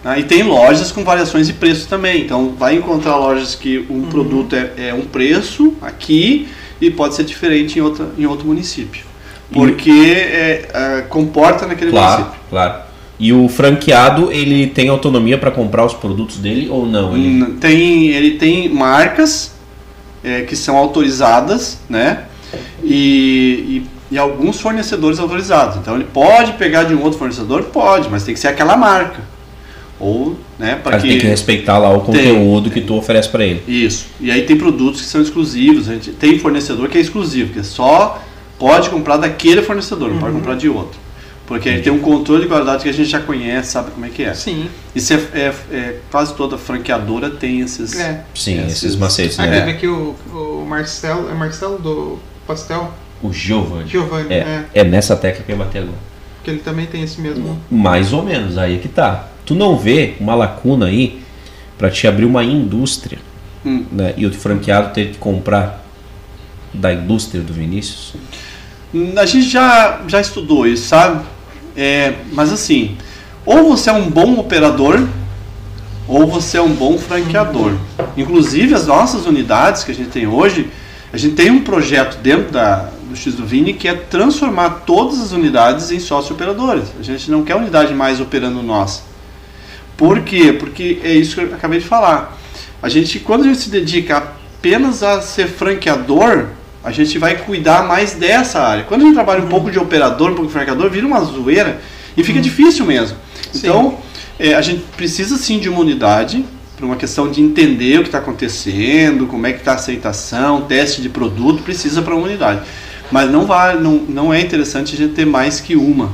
Speaker 3: Ah, E tem lojas com variações de preço também. Então vai encontrar lojas que um produto é, é um preço aqui e pode ser diferente em, outra, em outro município. Porque é, ah, comporta naquele
Speaker 1: Claro,
Speaker 3: município.
Speaker 1: claro. E o franqueado, ele tem autonomia para comprar os produtos dele ou não? Ele...
Speaker 3: Tem, ele tem marcas é, que são autorizadas, né? E, e, e alguns fornecedores autorizados. Então ele pode pegar de um outro fornecedor? Pode, mas tem que ser aquela marca. Ou, né, para que...
Speaker 1: tem que respeitar lá o conteúdo que tu oferece pra ele.
Speaker 3: Isso. E aí tem produtos que são exclusivos. A gente tem fornecedor que é exclusivo, que é só pode comprar daquele fornecedor, não pode comprar de outro. Porque aí tem um controle de qualidade que a gente já conhece, sabe como é que é.
Speaker 2: Sim.
Speaker 3: Isso é, é- é- quase toda franqueadora tem esses.
Speaker 2: É.
Speaker 1: Sim,
Speaker 3: Esses-
Speaker 1: esses macetes,
Speaker 2: Ah, teve
Speaker 1: né?
Speaker 2: aqui o, o Marcelo. É Marcelo do Pastel?
Speaker 1: O Giovanni.
Speaker 2: Giovanni,
Speaker 1: É,
Speaker 2: é.
Speaker 1: é nessa tecla que eu ia bater agora.
Speaker 2: Que ele também tem esse mesmo.
Speaker 1: Mais ou menos, aí é que tá. Tu não vê uma lacuna aí pra te abrir uma indústria,
Speaker 3: Hum.
Speaker 1: né? E o franqueado ter que comprar da indústria do Vinícius.
Speaker 3: A gente já, já estudou isso, sabe? É, mas assim, ou você é um bom operador, ou você é um bom franqueador. Inclusive as nossas unidades que a gente tem hoje, a gente tem um projeto dentro da, do X do Vini que é transformar todas as unidades em sócio-operadores. A gente não quer unidade mais operando nós. Por quê? Porque é isso que eu acabei de falar. A gente, quando a gente se dedica apenas a ser franqueador, a gente vai cuidar mais dessa área. Quando a gente trabalha um pouco de operador, um pouco de franqueador, vira uma zoeira e fica difícil mesmo.
Speaker 2: Sim.
Speaker 3: Então, é, a gente precisa sim de uma unidade, por uma questão de entender o que está acontecendo, como é que está a aceitação, teste de produto, precisa para uma unidade. Mas não, vai, não, não é interessante a gente ter mais que uma,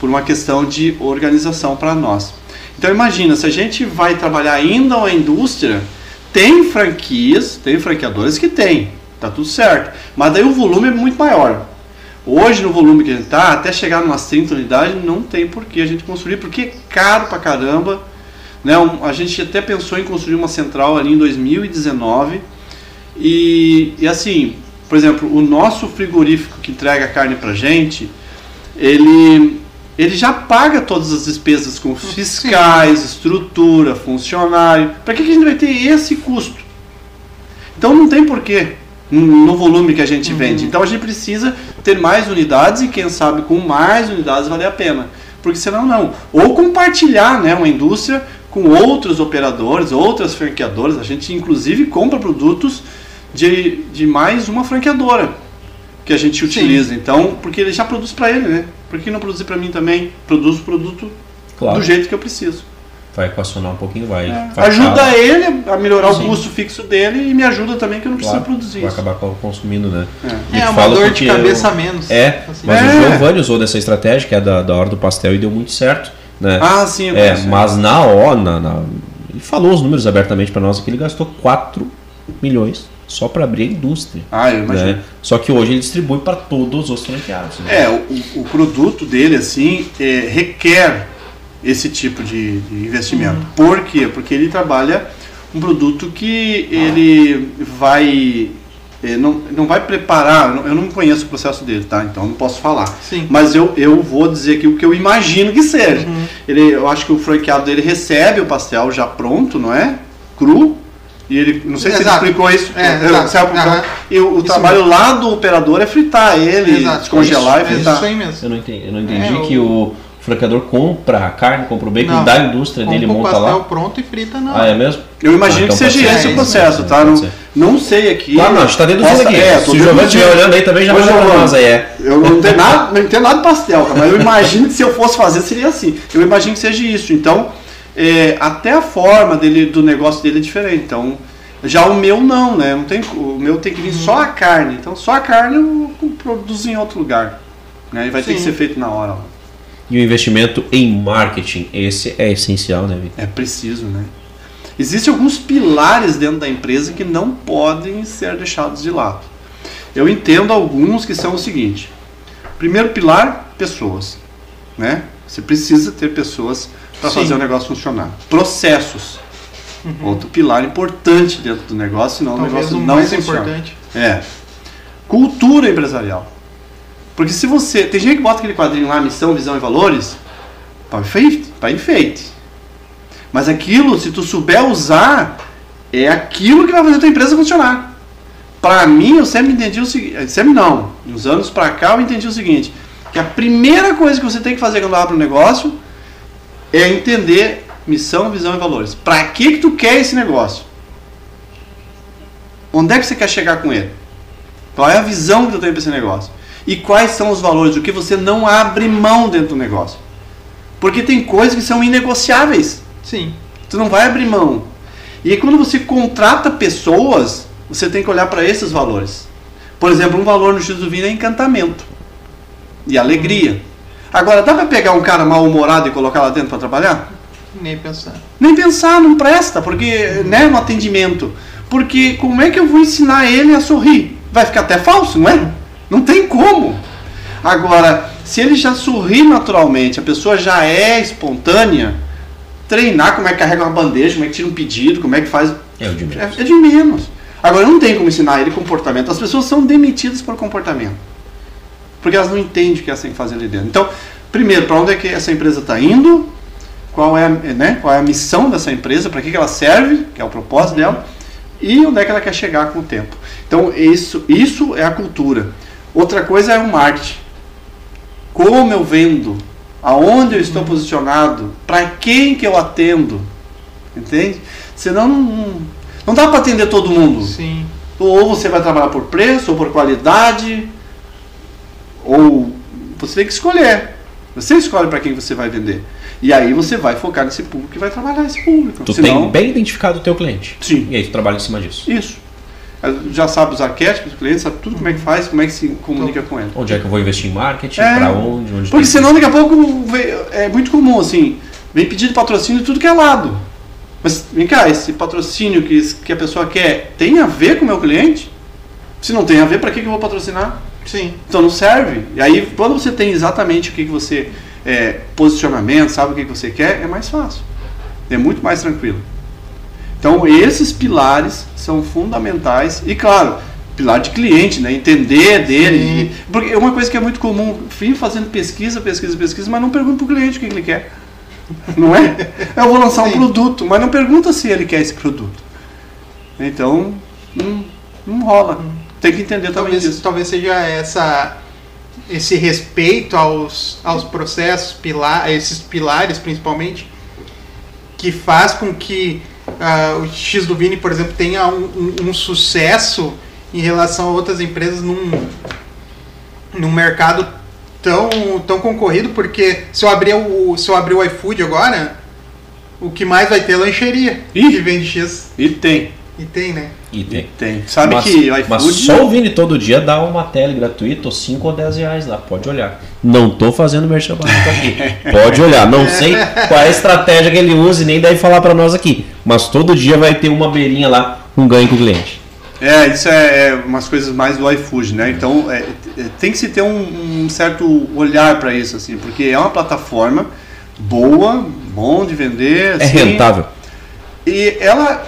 Speaker 3: por uma questão de organização para nós. Então imagina, se a gente vai trabalhar ainda a indústria, tem franquias, tem franqueadores que tem, tá tudo certo. Mas daí o volume é muito maior. Hoje, no volume que a gente tá, até chegar umas 30 unidades, não tem por que a gente construir, porque é caro pra caramba. Né? A gente até pensou em construir uma central ali em 2019. E, e assim, por exemplo, o nosso frigorífico que entrega carne pra gente, ele, ele já paga todas as despesas com fiscais, estrutura, funcionário. Para que, que a gente vai ter esse custo? Então não tem porquê no volume que a gente vende. Então a gente precisa ter mais unidades e quem sabe com mais unidades vale a pena. Porque senão não. Ou compartilhar né, uma indústria com outros operadores, outras franqueadoras. A gente inclusive compra produtos de, de mais uma franqueadora que a gente utiliza. Então, porque ele já produz para ele, né? Por que não produzir para mim também? Produz o produto
Speaker 1: Claro.
Speaker 3: do jeito que eu preciso.
Speaker 1: Vai equacionar um pouquinho, vai. vai
Speaker 3: É. Ajuda
Speaker 1: acabar-
Speaker 3: ele a melhorar
Speaker 1: Sim.
Speaker 3: o custo fixo dele e me ajuda também que eu não preciso
Speaker 1: claro,
Speaker 3: produzir
Speaker 1: Vai
Speaker 3: isso.
Speaker 1: acabar co- consumindo, né?
Speaker 3: É.
Speaker 1: E
Speaker 2: É uma
Speaker 1: fala
Speaker 2: dor de cabeça
Speaker 1: eu-
Speaker 2: a menos.
Speaker 1: É,
Speaker 2: assim.
Speaker 1: mas
Speaker 3: É.
Speaker 1: o Giovanni usou dessa estratégia, que é da, da hora do pastel, e deu muito certo. Né?
Speaker 3: Ah, sim, eu
Speaker 1: É,
Speaker 3: conheço.
Speaker 1: mas na hora, na, na- ele falou os números abertamente para nós aqui, ele gastou 4 milhões só para abrir a indústria.
Speaker 3: Ah, eu imagino.
Speaker 1: Né? Só que hoje ele distribui para todos os franqueados. Né?
Speaker 3: É, o, o produto dele, assim, é, requer esse tipo de, de investimento. Por quê? Porque ele trabalha um produto que ele vai. é, não, não vai preparar, eu não- eu conheço o processo dele, tá? Então não posso falar.
Speaker 2: Sim.
Speaker 3: Mas eu, eu vou dizer aqui o que eu imagino que seja. Ele, eu acho que o franqueado dele recebe o pastel já pronto, não é? Cru. E ele, não sei se ele
Speaker 2: Exato.
Speaker 3: explicou isso.
Speaker 2: É,
Speaker 3: Eu-
Speaker 2: exato.
Speaker 3: sabe,
Speaker 2: Aham.
Speaker 3: e o, o
Speaker 2: Isso
Speaker 3: trabalho lá do operador é fritar ele,
Speaker 2: Exato.
Speaker 3: descongelar
Speaker 2: Isso,
Speaker 3: e fritar.
Speaker 2: Isso aí mesmo.
Speaker 1: Eu não entendi, eu não entendi
Speaker 2: É,
Speaker 1: que o franqueador compra a carne, compra o bacon
Speaker 2: Não.
Speaker 1: da indústria dele
Speaker 2: Compra o
Speaker 1: monta
Speaker 2: pastel
Speaker 1: lá.
Speaker 2: pronto e frita na
Speaker 1: Ah, é mesmo?
Speaker 3: Eu imagino
Speaker 1: Ah, então
Speaker 3: que seja esse o processo, tá? Não, não sei aqui.
Speaker 1: Claro, não, a gente tá deduzindo
Speaker 3: Posso-
Speaker 1: aqui.
Speaker 3: É,
Speaker 1: Se o Giovanni estiver olhando aí também, já vai pra nós aí. É.
Speaker 3: Eu não entendo nada, não entendo nada de pastel, cara, mas eu imagino que se eu fosse fazer seria assim. Eu imagino que seja isso. Então, é, até a forma dele, do negócio dele é diferente. Então, já o meu não, né? Não tem, o meu tem que vir só a carne. Então, só a carne eu, produzo em outro lugar. Né? E vai ter que
Speaker 2: Sim.
Speaker 3: ser feito na hora.
Speaker 1: E o investimento em marketing, esse é essencial, né, Vitor?
Speaker 3: É preciso, né? Existem alguns pilares dentro da empresa que não podem ser deixados de lado. Eu entendo alguns que são o seguinte: primeiro pilar, pessoas, né? Você precisa ter pessoas para fazer o negócio funcionar. Processos, outro pilar importante dentro do negócio, senão o
Speaker 2: Talvez
Speaker 3: negócio
Speaker 2: o
Speaker 3: não
Speaker 2: mais
Speaker 3: funciona.
Speaker 2: importante.
Speaker 3: É. Cultura empresarial. Porque se você. Tem gente que bota aquele quadrinho lá, missão, visão e valores, para enfeite. Para enfeite. Mas aquilo, se tu souber usar, é aquilo que vai fazer a tua empresa funcionar. Para mim, eu sempre entendi o seguinte. Sempre não. Uns anos para cá, eu entendi o seguinte: que a primeira coisa que você tem que fazer quando abre um negócio é entender missão, visão e valores. Para que, que tu quer esse negócio? Onde é que você quer chegar com ele? Qual é a visão que tu tem para esse negócio? E quais são os valores? O que você não abre mão dentro do negócio? Porque tem coisas que são inegociáveis.
Speaker 2: Sim.
Speaker 3: Tu não vai abrir mão. E quando você contrata pessoas, você tem que olhar para esses valores. Por exemplo, um valor no X do Vini é encantamento e alegria. Agora, dá para pegar um cara mal-humorado e colocar lá dentro para trabalhar?
Speaker 2: Nem pensar.
Speaker 3: Nem pensar, não presta, porque, né, no atendimento. Porque como é que eu vou ensinar ele a sorrir? Vai ficar até falso, não é? Não tem como. Agora, se ele já sorri naturalmente, a pessoa já é espontânea, treinar como é que carrega uma bandeja, como é que tira um pedido, como é que faz.
Speaker 1: É de menos.
Speaker 3: É, é de menos. Agora, não tem como ensinar ele comportamento. As pessoas são demitidas por comportamento. Porque elas não entendem o que elas têm que fazer ali dentro. Então, primeiro, para onde é que essa empresa está indo? Qual é, a, né, qual é a missão dessa empresa? Para que, que ela serve? Que é o propósito dela. E onde é que ela quer chegar com o tempo. Então, isso, isso é a cultura. Outra coisa é o marketing. Como eu vendo? Aonde eu estou posicionado? Para quem que eu atendo? Entende? Senão não, não dá para atender todo mundo.
Speaker 2: Sim.
Speaker 3: Ou você vai trabalhar por preço, ou por qualidade, ou você tem que escolher. Você escolhe para quem você vai vender. E aí você vai focar nesse público e vai trabalhar esse público.
Speaker 1: Tu
Speaker 3: Senão-
Speaker 1: tem bem identificado o teu cliente.
Speaker 3: Sim.
Speaker 1: E aí tu trabalha em cima disso.
Speaker 3: Isso. Já sabe os arquétipos do cliente, sabe tudo como é que faz, como é que se comunica com ele.
Speaker 1: Onde é que eu vou investir em marketing?
Speaker 3: É.
Speaker 1: Pra onde? onde
Speaker 3: Porque senão daqui a pouco é muito comum assim, vem pedir de patrocínio de tudo que é lado. Mas vem cá, esse patrocínio que, que a pessoa quer tem a ver com o meu cliente? Se não tem a ver, para que, que eu vou patrocinar?
Speaker 2: Sim.
Speaker 3: Então não serve. E aí, quando você tem exatamente o que, que você. É, posicionamento, sabe o que, que você quer, é mais fácil. É muito mais tranquilo. Então, esses pilares são fundamentais. E, claro, pilar de cliente, né? entender dele. Porque é uma coisa que é muito comum: vim fazendo pesquisa, pesquisa, pesquisa, mas não pergunta para o cliente o que, ele quer. Não é? Eu vou lançar um
Speaker 2: Sim.
Speaker 3: produto, mas não pergunta se ele quer esse produto. Então, não, não rola. Tem que entender também
Speaker 2: Talvez,
Speaker 3: disso.
Speaker 2: talvez seja essa esse respeito aos, aos processos, pilar, esses pilares principalmente, que faz com que ah, o X do Vini, por exemplo, tenha um, um- um sucesso em relação a outras empresas num, num mercado tão, tão concorrido, porque se eu abrir o, se eu abrir o iFood agora, o que mais vai ter é lancheria
Speaker 3: Ih.
Speaker 2: que vende X.
Speaker 3: E tem.
Speaker 2: E tem, né?
Speaker 1: E tem.
Speaker 3: Tem. Sabe
Speaker 1: mas,
Speaker 3: que o
Speaker 1: mas
Speaker 3: iFood.
Speaker 1: só o Vini todo dia dá uma tele gratuita, ou 5 ou 10 reais lá, pode olhar. Não tô fazendo merchan barato aqui. Pode olhar. Não sei qual é a estratégia que ele usa e nem deve falar pra nós aqui. Mas todo dia vai ter uma beirinha lá, um ganho com o cliente.
Speaker 3: É, isso é, é umas coisas mais do iFood, né? Então é, é, tem que se ter um, um certo olhar para isso, assim, porque é uma plataforma boa, bom de vender.
Speaker 1: É
Speaker 3: assim,
Speaker 1: rentável.
Speaker 3: E ela,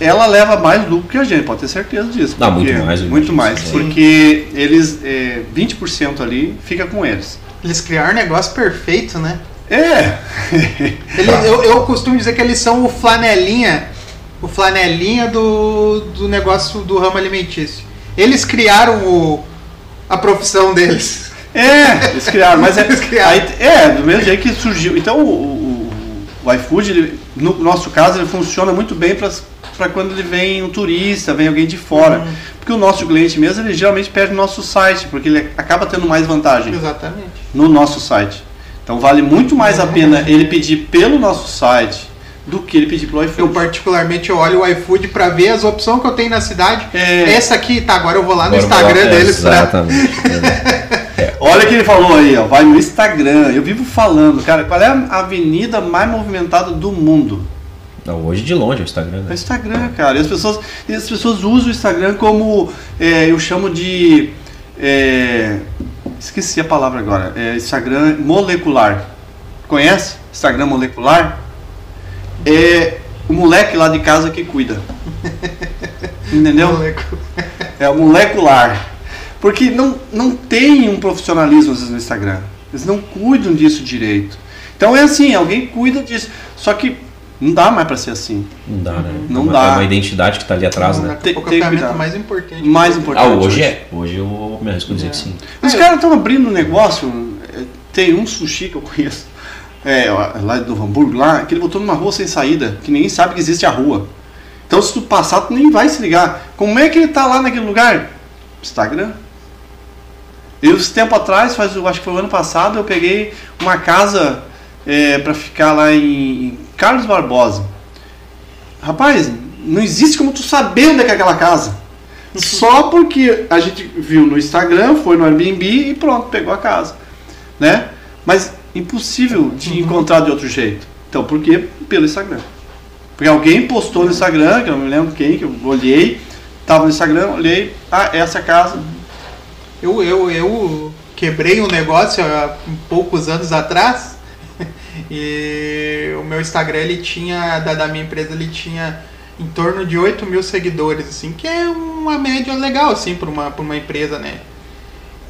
Speaker 3: ela leva mais lucro que a gente, pode ter certeza disso.
Speaker 1: Não, muito mais, eu
Speaker 3: Muito mais,
Speaker 1: sim.
Speaker 3: porque eles, é, 20% ali fica com eles.
Speaker 2: Eles criaram um negócio perfeito, né?
Speaker 3: É!
Speaker 2: Eles- eu, eu costumo dizer que eles são o flanelinha, o flanelinha do, do negócio do ramo alimentício. Eles criaram o, a profissão deles.
Speaker 3: É, eles criaram, mas é,
Speaker 2: Eles criaram.
Speaker 3: aí- é do mesmo jeito que surgiu. Então o, o, o iFood, ele, no nosso caso, ele funciona muito bem para quando ele vem um turista, vem alguém de fora.
Speaker 2: Uhum.
Speaker 3: Porque o nosso cliente mesmo, ele geralmente perde o nosso site, porque ele acaba tendo mais vantagem
Speaker 2: Exatamente.
Speaker 3: no nosso site. Então vale muito mais a pena ele pedir pelo nosso site do que ele pedir pelo
Speaker 2: Eu
Speaker 3: iFood.
Speaker 2: particularmente eu olho o iFood para ver as opções que eu tenho na cidade.
Speaker 3: É.
Speaker 2: Essa aqui, tá, agora eu vou lá no
Speaker 1: Agora eu
Speaker 2: Instagram
Speaker 1: lá-
Speaker 2: deles pra...
Speaker 1: Exatamente.
Speaker 3: Olha o que ele falou aí, ó, vai no Instagram. Eu vivo falando, cara, qual é a avenida mais movimentada do mundo?
Speaker 1: Não, hoje de longe é o Instagram.
Speaker 3: É o
Speaker 1: Né?
Speaker 3: Instagram, cara. E as pessoas, as pessoas usam o Instagram como é, eu chamo de. é, esqueci a palavra agora. É Instagram molecular. Conhece? Instagram molecular? É o moleque lá de casa que cuida. Entendeu? É o molecular. Porque não, não tem um profissionalismo às vezes no Instagram. Eles não cuidam disso direito. Então é assim, alguém cuida disso. Só que não dá mais pra ser assim.
Speaker 1: Não dá, né?
Speaker 3: Não
Speaker 1: é uma,
Speaker 3: dá.
Speaker 1: É uma identidade que tá ali atrás, né?
Speaker 2: A pouco
Speaker 3: Tem-
Speaker 2: é a
Speaker 3: tem
Speaker 2: ferramenta
Speaker 3: cuidado.
Speaker 2: mais importante.
Speaker 3: Mais importante.
Speaker 1: Ah, hoje é. Hoje eu me arrisco a dizer que sim.
Speaker 3: Os caras estão abrindo um negócio. é, Tem um sushi que eu conheço, é, lá do Hamburgo, lá, que ele botou numa rua sem saída, que ninguém sabe que existe a rua. Então se tu passar, tu nem vai se ligar. Como é que ele tá lá naquele lugar? Instagram. Eu, esse tempo atrás, faz, eu acho que foi o ano passado, eu peguei uma casa é, para ficar lá em, Carlos Barbosa. Rapaz, não existe como tu saber onde é que é aquela casa. Só porque a gente viu no Instagram, foi no Airbnb e pronto, pegou a casa. Né? Mas impossível de encontrar de outro jeito. Então, por quê? Pelo Instagram. Porque alguém postou no Instagram, que eu não me lembro quem, que eu olhei, tava no Instagram, olhei, ah, essa é casa.
Speaker 2: Eu, eu, eu quebrei um negócio há poucos anos atrás e o meu Instagram ele tinha, da, da minha empresa, ele tinha em torno de 8 mil seguidores, assim, que é uma média legal, assim, para uma, uma empresa, né?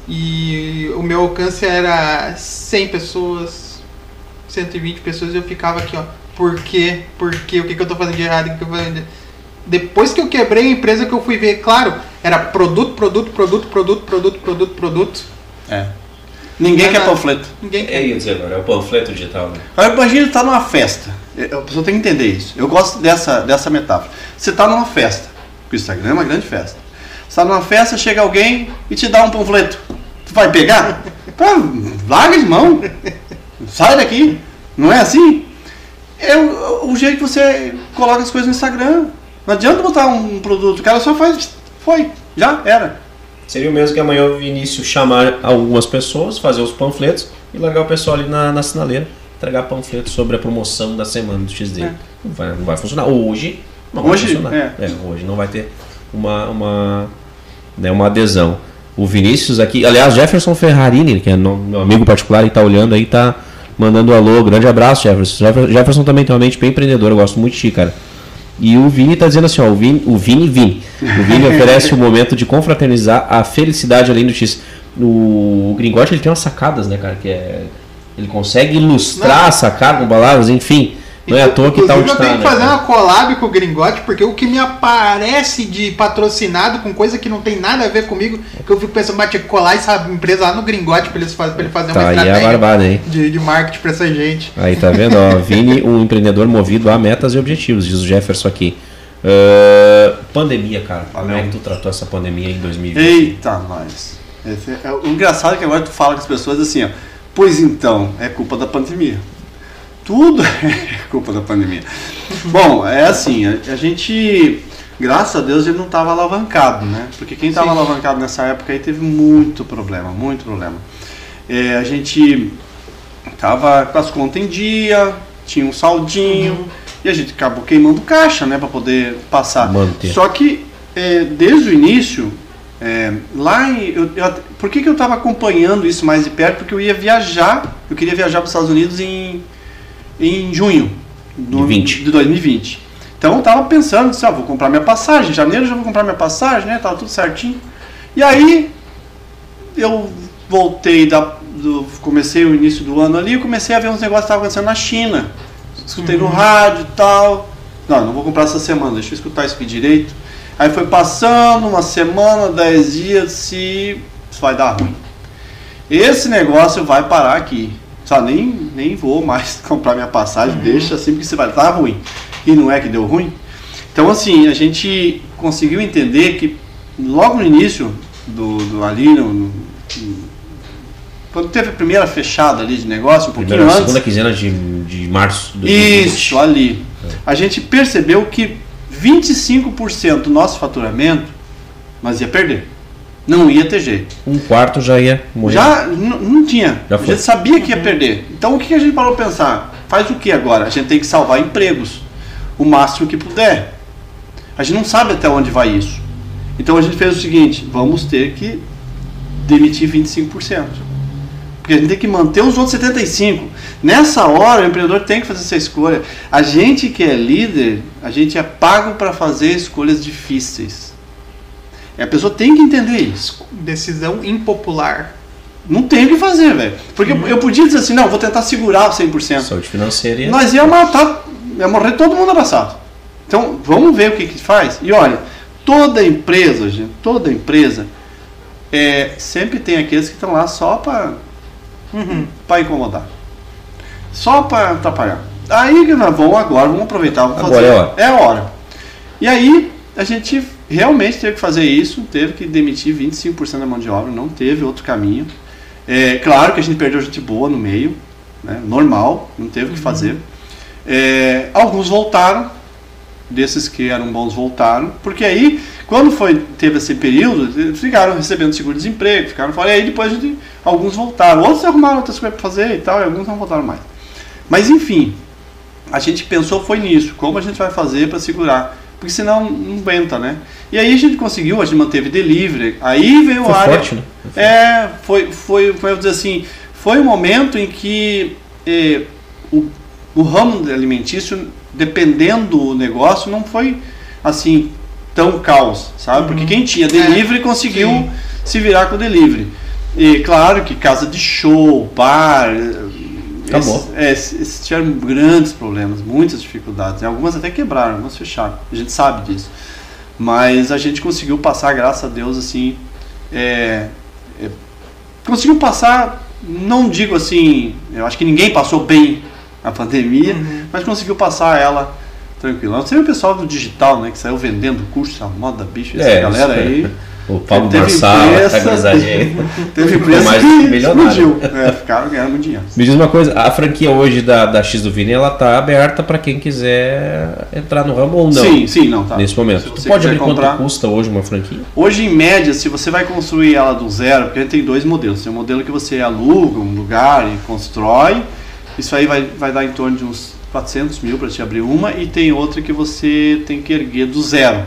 Speaker 2: E o meu alcance era 100 pessoas, 120 pessoas, e eu ficava aqui, ó, por quê? Por quê? O que, que eu tô fazendo de errado? O que eu tô fazendo de... Depois que eu quebrei a empresa que eu fui ver, claro, era produto, produto, produto, produto, produto, produto, produto.
Speaker 3: É. Ninguém
Speaker 2: é
Speaker 3: quer
Speaker 2: nada.
Speaker 3: panfleto.
Speaker 2: Ninguém
Speaker 1: É,
Speaker 2: quer.
Speaker 1: ia dizer agora, é o panfleto digital, né?
Speaker 3: Agora imagina estar numa festa. A pessoa tem que entender isso. Eu gosto dessa, dessa metáfora. Você está numa festa. O Instagram é uma grande festa. Você está numa festa, chega alguém e te dá um panfleto. Tu vai pegar? Pá, larga de mão. Sai daqui. Não é assim? É o, o jeito que você coloca as coisas no Instagram. Não adianta botar um produto. O cara só faz. Foi. Já era.
Speaker 1: Seria o mesmo que amanhã o Vinícius chamar algumas pessoas, fazer os panfletos e largar o pessoal ali na, na sinaleira, entregar panfletos sobre a promoção da semana do XD.
Speaker 3: É.
Speaker 1: Não, vai, não vai funcionar. Hoje não
Speaker 3: Hoje,
Speaker 1: vai funcionar.
Speaker 3: é.
Speaker 1: hoje não vai ter uma, uma, né, uma adesão. O Vinícius aqui, aliás, Jefferson Ferrarini, que é meu amigo particular e está olhando aí, tá mandando um alô. Grande abraço, Jefferson. Jefferson, Jefferson também tem uma mente bem empreendedora, eu gosto muito de ti, cara. E o Vini tá dizendo assim, ó, o Vini, o Vini, Vini. O Vini oferece o momento de confraternizar a felicidade além do X. O, o Gringote, ele tem umas sacadas, né, cara, que é... Ele consegue ilustrar
Speaker 2: Não.
Speaker 1: a sacada com palavras, enfim. Não é à toa que tá onde
Speaker 2: Inclusive, eu
Speaker 1: tá,
Speaker 2: tenho
Speaker 1: né,
Speaker 2: que fazer
Speaker 1: cara?
Speaker 2: uma collab com o Gringote, porque o que me aparece de patrocinado com coisa que não tem nada a ver comigo, que eu fico pensando, mas tinha que colar essa empresa lá no Gringote pra, eles faz, pra ele fazer
Speaker 1: Tá
Speaker 2: uma
Speaker 1: aí a
Speaker 2: estratégia
Speaker 1: barbada, hein?
Speaker 2: de, de marketing pra essa gente.
Speaker 1: Aí tá vendo, ó, Vini, um empreendedor movido a metas e objetivos, diz o Jefferson aqui. Ah, pandemia, cara. Como é que tu tratou essa pandemia em 2020?
Speaker 3: Eita, nós. Esse é- o engraçado é que agora tu fala com as pessoas assim, ó. Pois então, é culpa da pandemia. Tudo é culpa da pandemia. Bom, é assim, a, a gente, graças a Deus, ele não estava alavancado, né? Porque quem estava alavancado nessa época aí teve muito problema, muito problema. É, a gente tava com as contas em dia, tinha um saldinho, e a gente acabou queimando caixa, né, para poder passar.
Speaker 1: Manter.
Speaker 3: Só que é, desde o início, é, lá em, eu, eu por que, que eu estava acompanhando isso mais de perto? Porque eu ia viajar, eu queria viajar para os Estados Unidos em, em junho do,
Speaker 1: De 20.
Speaker 3: de 2020. Então eu estava pensando, disse, ah, vou comprar minha passagem, em janeiro já vou comprar minha passagem, né? Tava tudo certinho. E aí eu voltei da, do, comecei o início do ano ali, eu comecei a ver uns negócios que estavam acontecendo na China. Escutei no rádio e tal. Não, não vou comprar essa semana, deixa eu escutar isso aqui direito. Aí foi passando uma semana, dez dias, se isso vai dar ruim. Esse negócio vai parar aqui. Só nem, nem vou mais comprar minha passagem, deixa assim, porque você vai dar ruim. E não é que deu ruim? Então, assim, a gente conseguiu entender que logo no início do, do ali, no, no- quando teve a primeira fechada ali de negócio, um pouquinho
Speaker 1: Primeira,
Speaker 3: antes.
Speaker 1: segunda quinzena de, de março de 2020.
Speaker 3: Isso, ali. A gente percebeu que 25% do nosso faturamento nós ia perder. Não ia ter jeito.
Speaker 1: Um quarto já ia morrer.
Speaker 3: Já não tinha.
Speaker 1: Já
Speaker 3: a gente sabia que ia perder. Então o que a gente parou para pensar? Faz o que agora? A gente tem que salvar empregos. O máximo que puder. A gente não sabe até onde vai isso. Então a gente fez o seguinte: vamos ter que demitir 25%. Porque a gente tem que manter os outros 75%. Nessa hora, o empreendedor tem que fazer essa escolha. A gente que é líder, a gente é pago para fazer escolhas difíceis. E a pessoa tem que entender isso.
Speaker 2: Decisão impopular.
Speaker 3: Não tem o que fazer, velho. Porque eu- eu podia dizer assim, não, vou tentar segurar o 100%.
Speaker 1: Saúde financeira e
Speaker 3: Nós ia matar, ia morrer todo mundo abraçado. Então, vamos ver o que que faz. E olha, toda empresa, gente, toda empresa, é, sempre tem aqueles que estão lá só para
Speaker 2: Uhum.
Speaker 3: para incomodar. Só para atrapalhar. Aí que nós vamos agora, vamos aproveitar, vamos
Speaker 1: Agora
Speaker 3: fazer.
Speaker 1: é hora.
Speaker 3: É a hora. E aí, a gente realmente teve que fazer isso, teve que demitir 25% da mão de obra, não teve outro caminho. É claro que a gente perdeu gente boa no meio, né, normal, não teve o que fazer. É, alguns voltaram, desses que eram bons voltaram, porque aí, quando foi, teve esse período, ficaram recebendo seguro-desemprego, ficaram fora, e aí depois gente, alguns voltaram, outros arrumaram outras coisas para fazer e tal, e alguns não voltaram mais. Mas enfim, a gente pensou foi nisso, como a gente vai fazer para segurar, porque senão não aguenta, né? E aí a gente conseguiu, a gente manteve delivery, aí veio
Speaker 1: Foi
Speaker 3: a área...
Speaker 1: forte, né?
Speaker 3: É, foi, foi, foi, eu dizer assim, foi um momento em que eh, o, o ramo alimentício, dependendo do negócio, não foi assim tão caos, sabe? Porque quem tinha delivery conseguiu
Speaker 2: sim.
Speaker 3: se virar com o delivery. E claro que casa de show, bar,
Speaker 1: Acabou.
Speaker 3: esses- é, esses- tiveram grandes problemas, muitas dificuldades. Algumas até quebraram, algumas fecharam. A gente sabe disso. Mas a gente conseguiu passar, graças a Deus, assim. é, é, conseguiu passar, não digo assim, eu acho que ninguém passou bem a pandemia, mas conseguiu passar ela tranquilo. Não sei o pessoal do digital, né, que saiu vendendo curso, a moda bicho, essa
Speaker 1: É,
Speaker 3: galera
Speaker 1: isso é.
Speaker 3: aí.
Speaker 1: O Paulo Marçal, aí.
Speaker 3: Teve empresa
Speaker 1: mais
Speaker 3: que explodiu. É, ficaram ganhando muito dinheiro.
Speaker 1: Me diz uma coisa, a franquia hoje da, da X do Vini, ela tá aberta para quem quiser entrar no ramo ou não?
Speaker 3: Sim, sim, não, tá.
Speaker 1: Nesse momento. Tu
Speaker 3: você
Speaker 1: pode abrir
Speaker 3: comprar-
Speaker 1: quanto custa hoje uma franquia?
Speaker 3: Hoje, em média, se você vai construir ela do zero, porque a gente tem dois modelos. Tem um modelo que você aluga um lugar e constrói. Isso aí vai, vai dar em torno de uns 400 mil para te abrir uma. E tem outra que você tem que erguer do zero.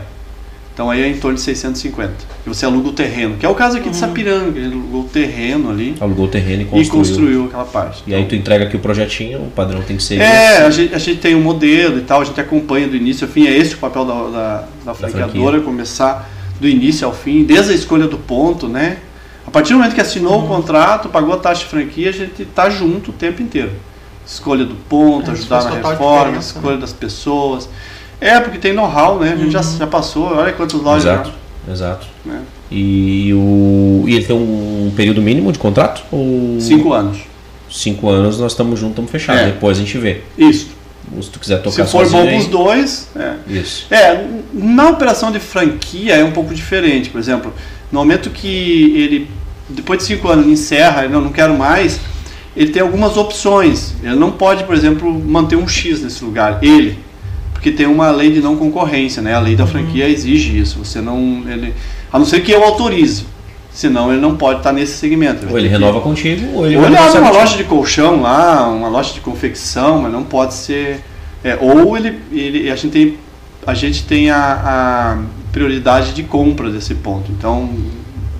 Speaker 3: Então aí é em torno de 650. Que você aluga o terreno. Que é o caso aqui de Sapiranga. gente alugou o terreno ali
Speaker 1: Alugou o terreno e
Speaker 3: e
Speaker 1: construiu.
Speaker 3: construiu aquela parte.
Speaker 1: E aí tu entrega aqui o projetinho, o padrão tem que ser
Speaker 3: É,
Speaker 1: esse.
Speaker 3: a gente, a gente tem um modelo e tal, a gente acompanha do início ao fim, é esse o papel da, da, da franqueadora, começar do início ao fim, desde a escolha do ponto, né? A partir do momento que assinou o contrato, pagou a taxa de franquia, a gente tá junto o tempo inteiro. Escolha do ponto,
Speaker 2: É,
Speaker 3: ajudar na reforma,
Speaker 2: diferença,
Speaker 3: escolha das pessoas. É, porque tem know-how, né? A gente já, já passou, olha quantas lojas
Speaker 1: Exato,
Speaker 3: já,
Speaker 1: exato.
Speaker 3: né?
Speaker 1: E, o, e ele tem um período mínimo de contrato? Ou
Speaker 3: Cinco anos.
Speaker 1: Cinco anos nós estamos juntos, estamos fechados.
Speaker 3: É.
Speaker 1: Depois a gente vê.
Speaker 3: Isso.
Speaker 1: Se tu quiser tocar
Speaker 3: Se for bom pros dois, é.
Speaker 1: Isso.
Speaker 3: É, na operação de franquia é um pouco diferente. Por exemplo, no momento que ele, depois de cinco anos, encerra, ele não, não quero mais, ele tem algumas opções. Ele não pode, por exemplo, manter um X nesse lugar. Ele. Porque tem uma lei de não concorrência, né? A lei da franquia exige isso. Você não. Ele, a não ser que eu autorize. Senão ele não pode estar nesse segmento.
Speaker 1: Ou ele
Speaker 3: ter que-
Speaker 1: renova contigo, ou ele
Speaker 3: ou ele abre uma loja de colchão lá, uma loja de confecção, mas não pode ser. é, ou ele, ele, a gente tem, a, gente tem a, a prioridade de compra desse ponto. Então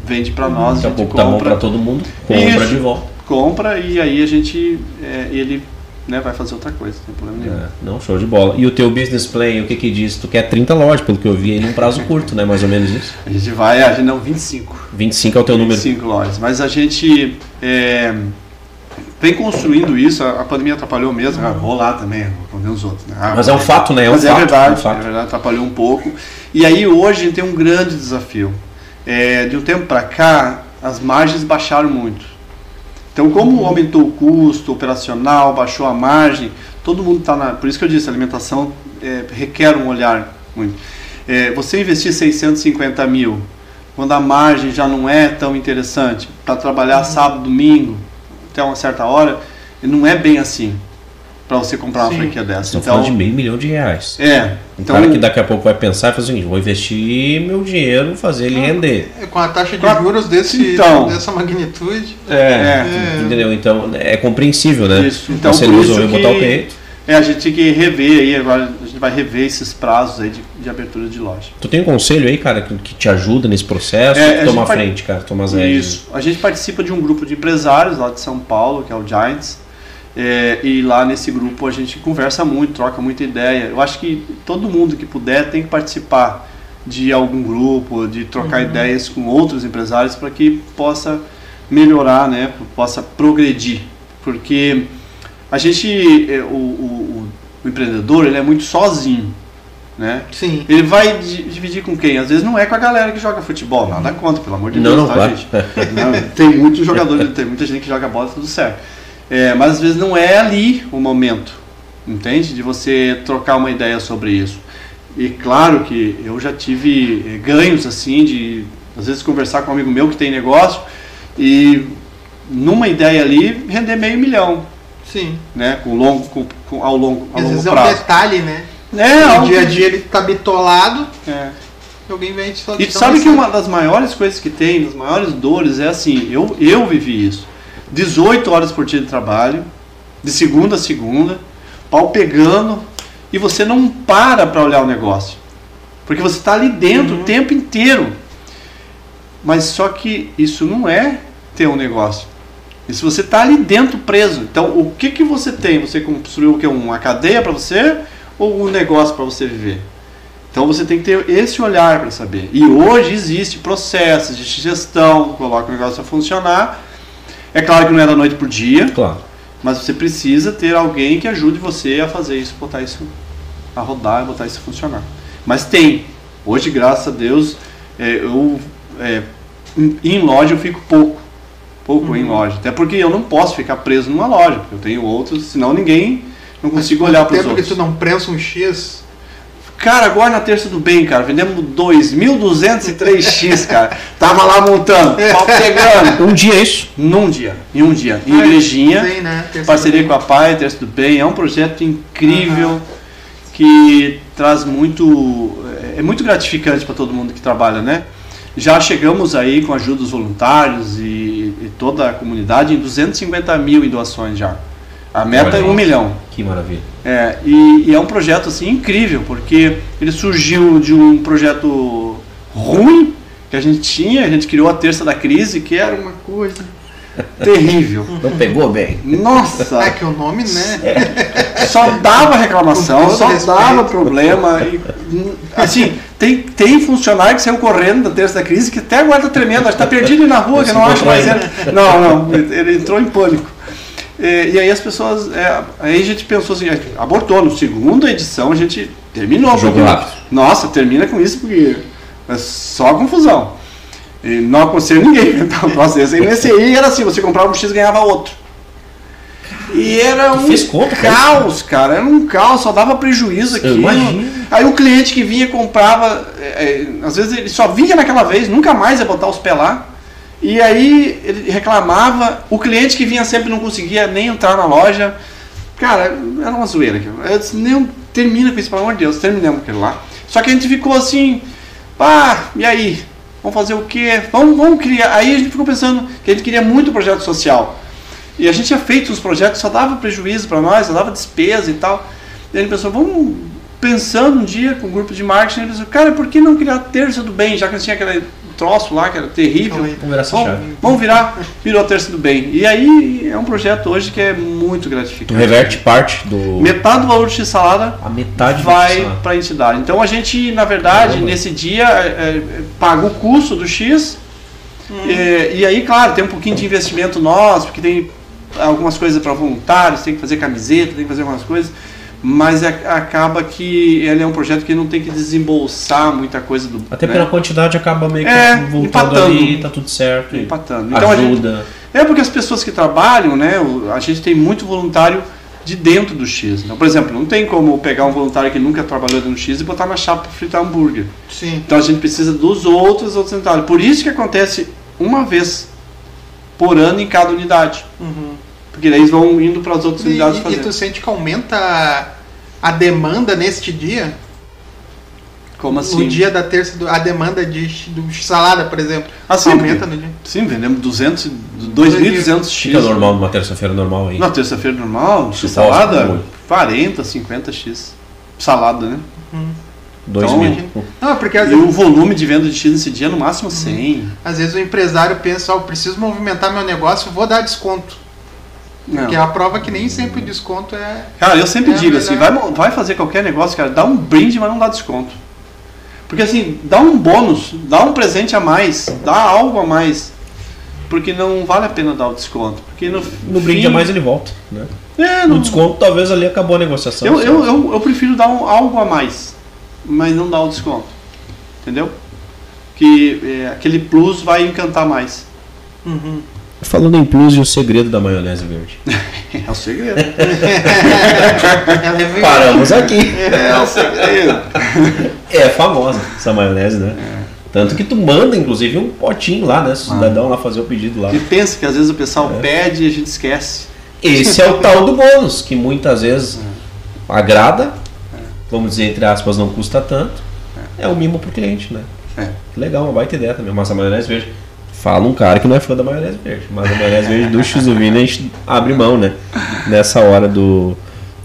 Speaker 3: vende para nós,
Speaker 1: Daqui
Speaker 3: a
Speaker 1: pouco tá
Speaker 3: compra,
Speaker 1: pra todo mundo, compra
Speaker 3: Isso.
Speaker 1: de volta.
Speaker 3: compra e aí a gente é, ele né, vai fazer outra coisa, não tem problema nenhum.
Speaker 1: É, não, show de bola. E o teu business plan, o que que diz? Tu quer 30 lojas, pelo que eu vi aí, num prazo curto, né? Mais ou menos isso.
Speaker 3: A gente vai, a gente não 25.
Speaker 1: 25 é o teu número.
Speaker 3: 25 lojas. Mas a gente é, vem construindo isso, a, a pandemia atrapalhou mesmo. Ah, vou lá também, vou comer os outros. Né? Ah,
Speaker 1: Mas é um fato, né? É um
Speaker 3: Mas
Speaker 1: fato.
Speaker 3: é verdade,
Speaker 1: é um fato.
Speaker 3: é verdade, atrapalhou um pouco. E aí hoje a gente tem um grande desafio. É, de um tempo para cá, as margens baixaram muito. Então, como aumentou o custo operacional, baixou a margem, todo mundo está na. Por isso que eu disse, alimentação é, requer um olhar muito. É, você investir 650 mil, quando a margem já não é tão interessante, para trabalhar sábado, domingo, até uma certa hora, não é bem assim para você comprar uma
Speaker 2: Sim.
Speaker 3: franquia dessa.
Speaker 1: Estamos
Speaker 3: Então,
Speaker 1: falando de meio milhão de reais.
Speaker 3: é. Então,
Speaker 1: cara que daqui a pouco vai pensar e fazer o seguinte, vou investir meu dinheiro, fazer ele render.
Speaker 2: É, Com a taxa de juros desse,
Speaker 3: Então.
Speaker 2: dessa magnitude.
Speaker 1: É,
Speaker 2: É.
Speaker 1: entendeu? Então é compreensível, né?
Speaker 3: Isso. Então,
Speaker 1: Você resolveu
Speaker 3: que-
Speaker 1: botar o peito.
Speaker 3: é, a gente tem que rever aí, agora a gente vai rever esses prazos aí de, de abertura de loja.
Speaker 1: Tu tem um conselho aí, cara, que, que te ajuda nesse processo?
Speaker 3: É,
Speaker 1: Toma a frente, cara, toma as.
Speaker 3: Isso. A gente participa de um grupo de empresários lá de São Paulo, que é o Giants. É, e lá nesse grupo a gente conversa muito, troca muita ideia. Eu acho que todo mundo que puder tem que participar de algum grupo, de trocar ideias com outros empresários para que possa melhorar, né, possa progredir. Porque a gente, é, o, o- o empreendedor, ele é muito sozinho, né?
Speaker 2: Sim.
Speaker 3: Ele vai di- dividir com quem? Às vezes não é com a galera que joga futebol, nada contra, pelo amor de
Speaker 1: Não,
Speaker 3: Deus,
Speaker 1: não,
Speaker 3: tá, gente? Não, tem muitos jogadores, tem muita gente que joga bola, tudo certo. É, mas às vezes não é ali o momento, entende? De você trocar uma ideia sobre isso. E claro que eu já tive eh, ganhos assim, de às vezes conversar com um amigo meu que tem negócio e numa ideia ali render meio milhão.
Speaker 2: Sim.
Speaker 3: né? Com longo, com, com- ao longo, a
Speaker 2: Às
Speaker 3: longo
Speaker 2: vezes é um
Speaker 3: prazo.
Speaker 2: detalhe, né?
Speaker 3: É,
Speaker 2: No
Speaker 3: algo
Speaker 2: dia a dia ele tá bitolado,
Speaker 3: é.
Speaker 2: e alguém vem te
Speaker 3: E sabe que uma das maiores coisas que tem, das maiores dores, é assim, eu, eu vivi isso. 18 horas por dia de trabalho, de segunda a segunda, pau pegando, e você não para para olhar o negócio. Porque você está ali dentro o tempo inteiro. Mas só que isso não é ter um negócio. Isso você está ali dentro preso. Então, o que, que você tem? Você construiu o quê? uma cadeia para você ou um negócio para você viver? Então você tem que ter esse olhar para saber. E hoje existe processos de gestão, coloca o negócio a funcionar. É claro que não é da noite por dia,
Speaker 1: Claro.
Speaker 3: mas você precisa ter alguém que ajude você a fazer isso, botar isso a rodar, botar isso a funcionar. Mas tem. Hoje, graças a Deus, é, eu é, em, loja eu fico pouco. Pouco em loja. Até porque eu não posso ficar preso numa loja, porque eu tenho outros, senão ninguém não consigo olhar para os
Speaker 2: tempo que
Speaker 3: outros.
Speaker 2: tu não prensa um X,
Speaker 3: Cara, agora na terça do bem, cara, vendemos 2.203x, cara. Tava lá montando, pau pegando.
Speaker 1: Um dia é isso.
Speaker 3: Num dia, em um dia. Em igrejinha,
Speaker 2: tem, né?
Speaker 3: Parceria com a Pai, Terça do Bem. É um projeto incrível que traz muito. É muito gratificante para todo mundo que trabalha, né? Já chegamos aí com a ajuda dos voluntários e, e toda a comunidade em 250 mil em doações já. A meta é um milhão.
Speaker 1: Que maravilha.
Speaker 3: É, e, e é um projeto assim incrível, porque ele surgiu de um projeto ruim que a gente tinha, a gente criou a terça da crise, que era uma coisa terrível.
Speaker 1: Não pegou bem.
Speaker 3: Nossa,
Speaker 2: É que o nome, né?
Speaker 3: só dava reclamação, só
Speaker 2: respeito.
Speaker 3: dava problema. E, assim, tem, tem funcionário que saiu correndo da terça da crise que até agora tá tremendo, acho que tá perdido na rua, que não acha mais ele. Não, não, ele entrou em pânico. E, e aí as pessoas. é, aí a gente pensou assim, abortou. No segunda edição a gente terminou.
Speaker 1: Jogo rápido.
Speaker 3: Nossa, termina com isso porque é só confusão. E não aconselho ninguém inventar um troço desse. E nesse aí era assim, você comprava um X e ganhava outro. E era um
Speaker 1: fez conta,
Speaker 3: caos, cara. Era um caos, só dava prejuízo aqui. Aí o cliente que vinha comprava, é, é, às vezes ele só vinha naquela vez, nunca mais ia botar os pés lá. E aí ele reclamava, o cliente que vinha sempre não conseguia nem entrar na loja. Cara, era uma zoeira aquilo. Eu disse, não, termina com isso, pelo amor de Deus, terminamos aquilo lá. Só que a gente ficou assim, pá, e aí? Vamos fazer o quê? Vamos, vamos criar. Aí a gente ficou pensando que a gente queria muito projeto social. E a gente tinha feito uns projetos, só dava prejuízo para nós, só dava despesa e tal. E gente pensou, vamos pensando um dia com o grupo de marketing, gente pensou, cara, por que não criar a terça do bem, já que a gente tinha aquele troço lá que era terrível.
Speaker 2: Vamos
Speaker 1: virar
Speaker 3: Vamos, vamos virar, virou a terça do bem. E aí é um projeto hoje que é muito
Speaker 1: Tu
Speaker 3: gratificante.
Speaker 1: reverte parte do.
Speaker 3: Metade do valor de X salada
Speaker 1: A metade do
Speaker 3: vai para a entidade. Então a gente, na verdade,
Speaker 1: Caramba.
Speaker 3: nesse dia é, é, paga o custo do X. é, e aí, claro, tem um pouquinho de investimento nosso, porque tem algumas coisas para voluntários, tem que fazer camiseta, tem que fazer algumas coisas. Mas é- acaba que ele é um projeto que não tem que desembolsar muita coisa do.
Speaker 1: Até
Speaker 3: né?
Speaker 1: pela quantidade acaba meio que
Speaker 3: É,
Speaker 1: voltando
Speaker 3: empatando.
Speaker 1: ali, tá tudo certo.
Speaker 3: Empatando. Então a gente,
Speaker 1: ajuda.
Speaker 3: É porque as pessoas que trabalham, né, a gente tem muito voluntário de dentro do X. Então, por exemplo, não tem como pegar um voluntário que nunca trabalhou dentro do X e botar na chapa para fritar hambúrguer.
Speaker 2: Sim.
Speaker 3: Então a gente precisa dos outros outros voluntários. Por isso que acontece uma vez por ano em cada unidade.
Speaker 2: Uhum.
Speaker 3: Porque daí eles vão indo para as outras
Speaker 2: E,
Speaker 3: unidades
Speaker 2: e
Speaker 3: fazer.
Speaker 2: tu sente que aumenta a- a demanda neste dia?
Speaker 3: Como assim?
Speaker 2: No dia da terça, do- a demanda de, do salada, por exemplo.
Speaker 3: Assim,
Speaker 2: aumenta no dia.
Speaker 3: Sim, vendemos 200, e- 2.200 X.
Speaker 1: Fica normal numa terça-feira normal aí.
Speaker 3: Na terça-feira normal, X salada,
Speaker 1: muito.
Speaker 3: 40, 50 X. Salada, né?
Speaker 1: Dois
Speaker 3: Então,
Speaker 1: mil.
Speaker 2: Não, porque às
Speaker 3: E
Speaker 2: vezes,
Speaker 3: o volume de venda de X nesse dia é no máximo 100.
Speaker 2: às vezes o empresário pensa, ó, eu preciso movimentar meu negócio, vou dar desconto.
Speaker 3: Não.
Speaker 2: Porque é a prova que nem sempre o desconto é.
Speaker 3: Cara, eu sempre
Speaker 2: É
Speaker 3: digo assim, vai, vai fazer qualquer negócio, cara, dá um brinde, mas não dá desconto. Porque assim, dá um bônus, dá um presente a mais, dá algo a mais. Porque não vale a pena dar o desconto. Porque no,
Speaker 1: No brinde
Speaker 3: fim-
Speaker 1: a mais ele volta. Né?
Speaker 3: É,
Speaker 1: No
Speaker 3: não,
Speaker 1: desconto, talvez ali acabou a negociação.
Speaker 3: eu, eu, eu, eu prefiro dar um, algo a mais, mas não dar o desconto. Entendeu? Que é, aquele plus vai encantar mais.
Speaker 2: Uhum.
Speaker 1: Falando em plus e o segredo da maionese verde.
Speaker 3: É o segredo.
Speaker 2: É.
Speaker 1: Paramos aqui.
Speaker 3: é o segredo.
Speaker 1: É famosa essa maionese, né? Tanto que tu manda, inclusive, um potinho lá, né? Se o cidadão lá fazer o pedido lá.
Speaker 3: E pensa que às vezes o pessoal
Speaker 1: É.
Speaker 3: pede e a gente esquece.
Speaker 1: esse é o tal do bônus, que muitas vezes agrada, vamos dizer, entre aspas, não custa tanto. É um mimo pro cliente, né?
Speaker 3: É.
Speaker 1: Legal, uma baita ideia também. Massa maionese verde. Fala um cara que não é fã da maionese verde. Mas a maionese verde do X-Vini a gente abre mão, né? Nessa hora do,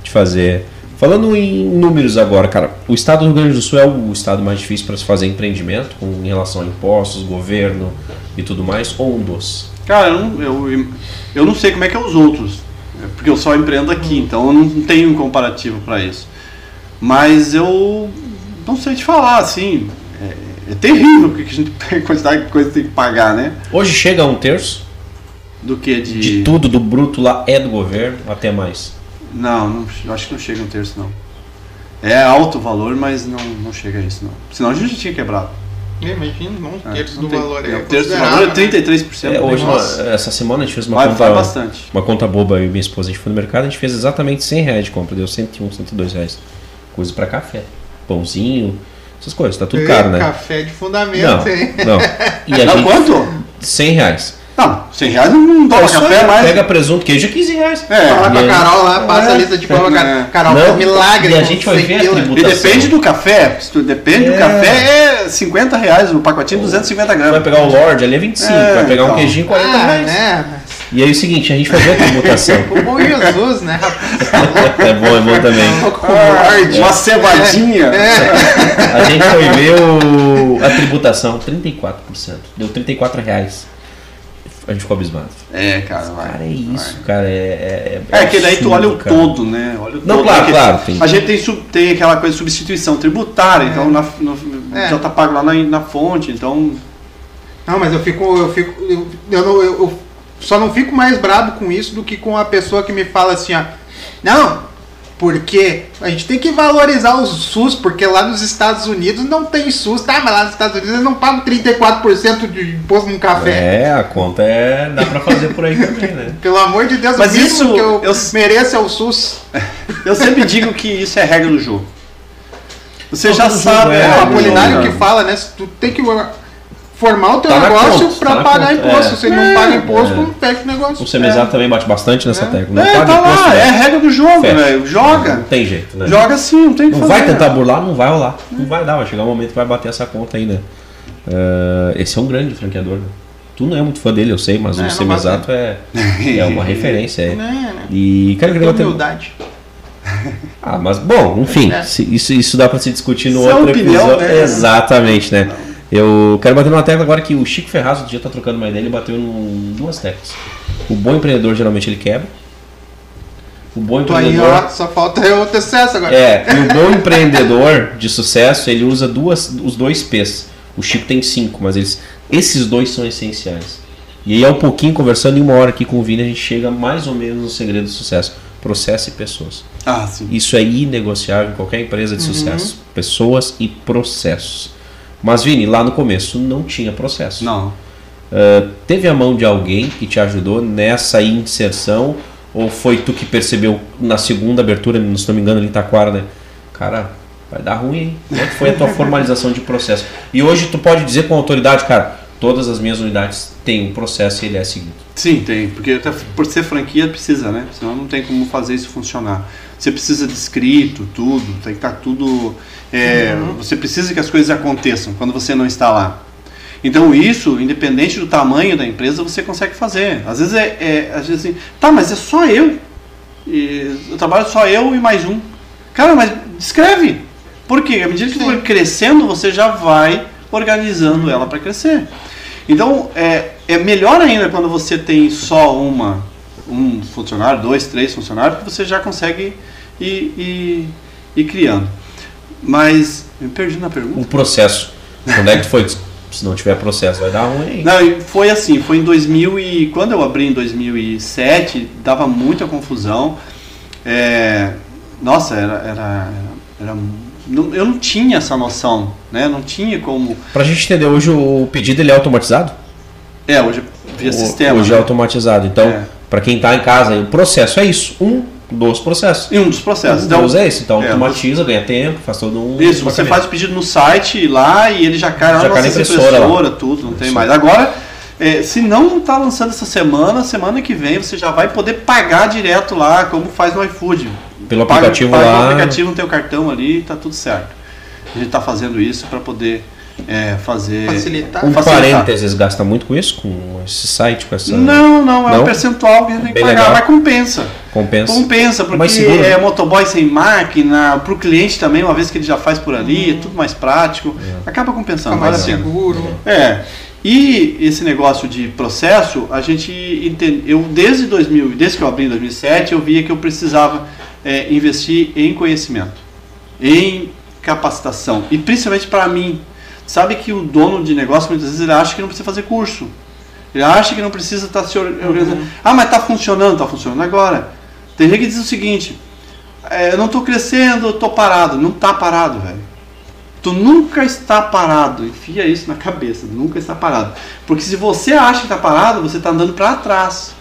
Speaker 1: de fazer. Falando em números agora, cara, o estado do Rio Grande do Sul é o estado mais difícil para se fazer empreendimento, com, em relação a impostos, governo e tudo mais, ou um dos?
Speaker 3: Cara, eu não, eu, eu não sei como é que é os outros, é porque eu só empreendo aqui, então eu não tenho um comparativo para isso. Mas eu não sei te falar, assim, é, é terrível porque a gente tem quantidade de coisa que tem que pagar, né?
Speaker 1: Hoje chega a um terço
Speaker 3: Do que de.
Speaker 1: de tudo do bruto lá é do governo, até mais.
Speaker 3: Não, não, eu acho que não chega um terço, não. É alto o valor, mas não, não chega a isso, não. Senão a gente já tinha quebrado.
Speaker 2: Imagina, um
Speaker 3: É,
Speaker 2: terço
Speaker 3: não
Speaker 2: do
Speaker 3: tem-
Speaker 2: valor
Speaker 3: é,
Speaker 2: é
Speaker 3: um terço do valor é
Speaker 2: né?
Speaker 3: 33%.
Speaker 1: É, hoje,
Speaker 2: Nossa.
Speaker 1: essa semana a gente fez uma
Speaker 3: vai,
Speaker 1: conta.
Speaker 3: vai bastante.
Speaker 1: Uma conta boba, eu e minha esposa, a gente foi no mercado, a gente fez exatamente 100 reais de compra, deu 101, 102 reais. Coisa pra café. Pãozinho, essas coisas, tá tudo caro, né?
Speaker 2: Café de fundamento,
Speaker 1: Não,
Speaker 2: hein?
Speaker 1: não. E a
Speaker 3: Não,
Speaker 1: gente,
Speaker 3: quanto?
Speaker 1: 100 reais.
Speaker 3: Não, 100 reais não, toma
Speaker 1: É
Speaker 3: café
Speaker 1: aí,
Speaker 3: mais.
Speaker 1: Pega presunto, queijo é 15 reais.
Speaker 3: É,
Speaker 2: Fala com a
Speaker 1: aí-
Speaker 2: Carol lá, passa a
Speaker 3: É.
Speaker 2: lista de compra,
Speaker 3: É.
Speaker 2: Carol. Carol,
Speaker 1: Não,
Speaker 2: é milagre.
Speaker 1: e a gente vai
Speaker 2: 100
Speaker 1: ver a
Speaker 3: E depende do café. Se tu depende do
Speaker 1: É.
Speaker 3: café, é 50 reais. O pacotinho 250
Speaker 1: Vai
Speaker 3: gramas.
Speaker 1: pegar o Lorde, ali é 25,
Speaker 3: É,
Speaker 1: vai pegar um
Speaker 3: então.
Speaker 1: queijinho 40
Speaker 2: Ah,
Speaker 1: reais.
Speaker 2: né?
Speaker 1: E aí é o seguinte, a gente vai ver a tributação.
Speaker 2: O bom Jesus, né, rapaz?
Speaker 1: é bom, é bom também.
Speaker 3: Ah, uma cevadinha.
Speaker 1: A gente foi ver o, a tributação, 34%. Deu 34 reais. A gente ficou abismado.
Speaker 3: É, cara, vai.
Speaker 1: Cara, é isso, cara. É,
Speaker 3: É, é que daí tu olha o
Speaker 1: cara.
Speaker 3: todo, né? Olha o
Speaker 1: Não,
Speaker 3: todo,
Speaker 1: claro, claro, tem.
Speaker 3: A gente tem, tem aquela coisa de substituição tributária, então na, no-
Speaker 2: É.
Speaker 3: já tá pago lá na, na fonte, então.
Speaker 2: Não, mas eu fico. Eu fico. Eu, eu, não- eu- eu só não fico mais bravo com isso do que com a pessoa que me fala assim, ó. Não, porque a gente tem que valorizar o SUS, porque lá nos Estados Unidos não tem SUS, tá? Mas lá nos Estados Unidos eles não pagam 34% de imposto num café.
Speaker 1: É, a conta é. dá pra fazer por aí também, né?
Speaker 2: Pelo amor de Deus,
Speaker 3: Mas
Speaker 2: o
Speaker 3: isso-
Speaker 2: que eu,
Speaker 3: eu-
Speaker 2: mereço é o SUS.
Speaker 3: Eu sempre digo que isso é regra do jogo. Você
Speaker 1: Não,
Speaker 3: já
Speaker 1: todo
Speaker 3: sabe.
Speaker 1: é
Speaker 2: É, o
Speaker 1: regra do
Speaker 2: Apolinário que fala, né? Se tu tem que formar o teu
Speaker 1: Tá
Speaker 2: negócio pra
Speaker 1: tá
Speaker 2: pagar
Speaker 1: conta,
Speaker 2: imposto.
Speaker 1: é.
Speaker 2: Se não
Speaker 3: É,
Speaker 2: paga imposto,
Speaker 1: é.
Speaker 2: não fecha o negócio.
Speaker 1: O Semesado também bate bastante nessa
Speaker 2: É.
Speaker 1: tecla. Não
Speaker 3: É,
Speaker 1: paga
Speaker 3: tá
Speaker 1: imposto,
Speaker 3: lá,
Speaker 1: né?
Speaker 3: é regra do jogo, velho. Joga.
Speaker 1: Não tem jeito, né?
Speaker 3: Joga sim, não tem que
Speaker 1: Não
Speaker 3: fazer.
Speaker 1: vai tentar burlar, não vai rolar. Não vai dar, vai chegar um momento que vai bater essa conta né? Eh, esse é um grande franqueador, né? Tu não é muito fã dele, eu sei, mas
Speaker 2: É,
Speaker 1: o
Speaker 2: não
Speaker 1: Semesato é, é uma referência. É.
Speaker 2: Né, né?
Speaker 1: E cara, eu queria bater...
Speaker 2: Humildade.
Speaker 1: Ah, mas bom, enfim,
Speaker 2: É.
Speaker 1: isso, isso dá pra se discutir no
Speaker 3: é
Speaker 1: outro
Speaker 3: opinião,
Speaker 1: episódio.
Speaker 3: né?
Speaker 1: Exatamente, né? Eu quero bater numa tecla agora que o Chico Ferraz, outro dia tá trocando uma ideia, ele bateu em duas teclas. O bom empreendedor geralmente ele quebra. O bom
Speaker 2: Tô aí,
Speaker 1: empreendedor.
Speaker 2: ó, só falta eu ter sucesso agora.
Speaker 1: É, e o bom empreendedor de sucesso, ele usa duas, os dois P's. O Chico tem cinco, mas eles, esses dois são essenciais. E aí, um pouquinho, conversando em uma hora aqui com o Vini, a gente chega mais ou menos no segredo do sucesso. Processo e pessoas.
Speaker 3: Ah, sim.
Speaker 1: Isso é inegociável em qualquer empresa de sucesso. Pessoas e processos. Mas, Vini, lá no começo não tinha processo.
Speaker 3: Não.
Speaker 1: Ah, teve a mão de alguém que te ajudou nessa inserção? Ou foi tu que percebeu na segunda abertura, se não me engano, ali em Taquara, né? Cara, vai dar ruim, hein? Como é que foi a tua formalização de processo? E hoje tu pode dizer com autoridade, cara, todas as minhas unidades têm um processo e ele é seguido.
Speaker 3: Sim, tem. Porque até por ser franquia precisa, né? Senão não tem como fazer isso funcionar. Você precisa de escrito, tudo, tem que estar tudo. É, Você precisa que as coisas aconteçam quando você não está lá. Então isso, independente do tamanho da empresa, você consegue fazer. Às vezes é, é às vezes assim, tá, mas é só eu. E eu trabalho só eu e mais um. Cara, mas escreve. Por quê? À medida que
Speaker 2: Sim.
Speaker 3: vai crescendo, você já vai organizando ela para crescer. Então, é, é melhor ainda quando você tem só uma, um funcionário, dois, três funcionários, porque você já consegue ir, ir, ir criando. Mas, me perdi na pergunta.
Speaker 1: O processo. Quando é que foi? Se não tiver processo, vai dar ruim.
Speaker 3: Não, foi assim, foi em 2000 e quando eu abri em 2007, dava muita confusão. É, nossa, era, era, era não- eu não tinha essa noção, né? Não tinha como.
Speaker 1: Pra gente entender, hoje o pedido ele é automatizado?
Speaker 3: É, hoje via
Speaker 1: O-
Speaker 3: sistema.
Speaker 1: Hoje
Speaker 3: né?
Speaker 1: é automatizado. Então,
Speaker 3: É.
Speaker 1: pra quem tá em casa, o processo é isso. Um dos processos.
Speaker 3: E um dos processos.
Speaker 1: Então, é esse. Então,
Speaker 3: é,
Speaker 1: automatiza, ganha tempo, faz todo um.
Speaker 3: Isso, você faz o pedido no site lá e ele já cai lá
Speaker 1: Já
Speaker 3: na
Speaker 1: cai na
Speaker 3: nossa
Speaker 1: impressora
Speaker 3: impressora,
Speaker 1: lá.
Speaker 3: tudo, não tem
Speaker 1: Isso.
Speaker 3: mais. Agora, é, se não está lançando essa semana, semana que vem você já vai poder pagar direto lá, como faz no iFood.
Speaker 1: Pelo aplicativo
Speaker 3: paga
Speaker 1: lá.
Speaker 3: o aplicativo no teu cartão ali, tá tudo certo. A gente está fazendo isso para poder é, fazer
Speaker 2: Facilitar.
Speaker 1: Um
Speaker 3: facilitar.
Speaker 1: parênteses gasta muito com isso, com esse site, com essa.
Speaker 3: Não, não, é
Speaker 1: Não?
Speaker 3: um percentual que a gente tem que
Speaker 1: Bem
Speaker 3: pagar,
Speaker 1: legal.
Speaker 3: mas compensa.
Speaker 1: Compensa.
Speaker 3: Compensa, porque
Speaker 1: seguro, né?
Speaker 3: é motoboy sem máquina, pro cliente também, uma vez que ele já faz por ali, é tudo mais prático, acaba compensando,
Speaker 2: Fica mais seguro.
Speaker 3: É. E esse negócio de processo, a gente entende, eu desde 2000, desde que eu abri em 2007, eu via que eu precisava é, investir em conhecimento, em capacitação e principalmente para mim. Sabe que o dono de negócio muitas vezes ele acha que não precisa fazer curso. Ele acha que não precisa estar se or- organizando. Ah, mas está funcionando, está funcionando agora. Tem gente que diz o seguinte: é, eu não estou crescendo, eu estou parado. Não está parado, velho. Tu nunca está parado. Enfia isso na cabeça. Nunca está parado. Porque se você acha que está parado, você está andando para trás.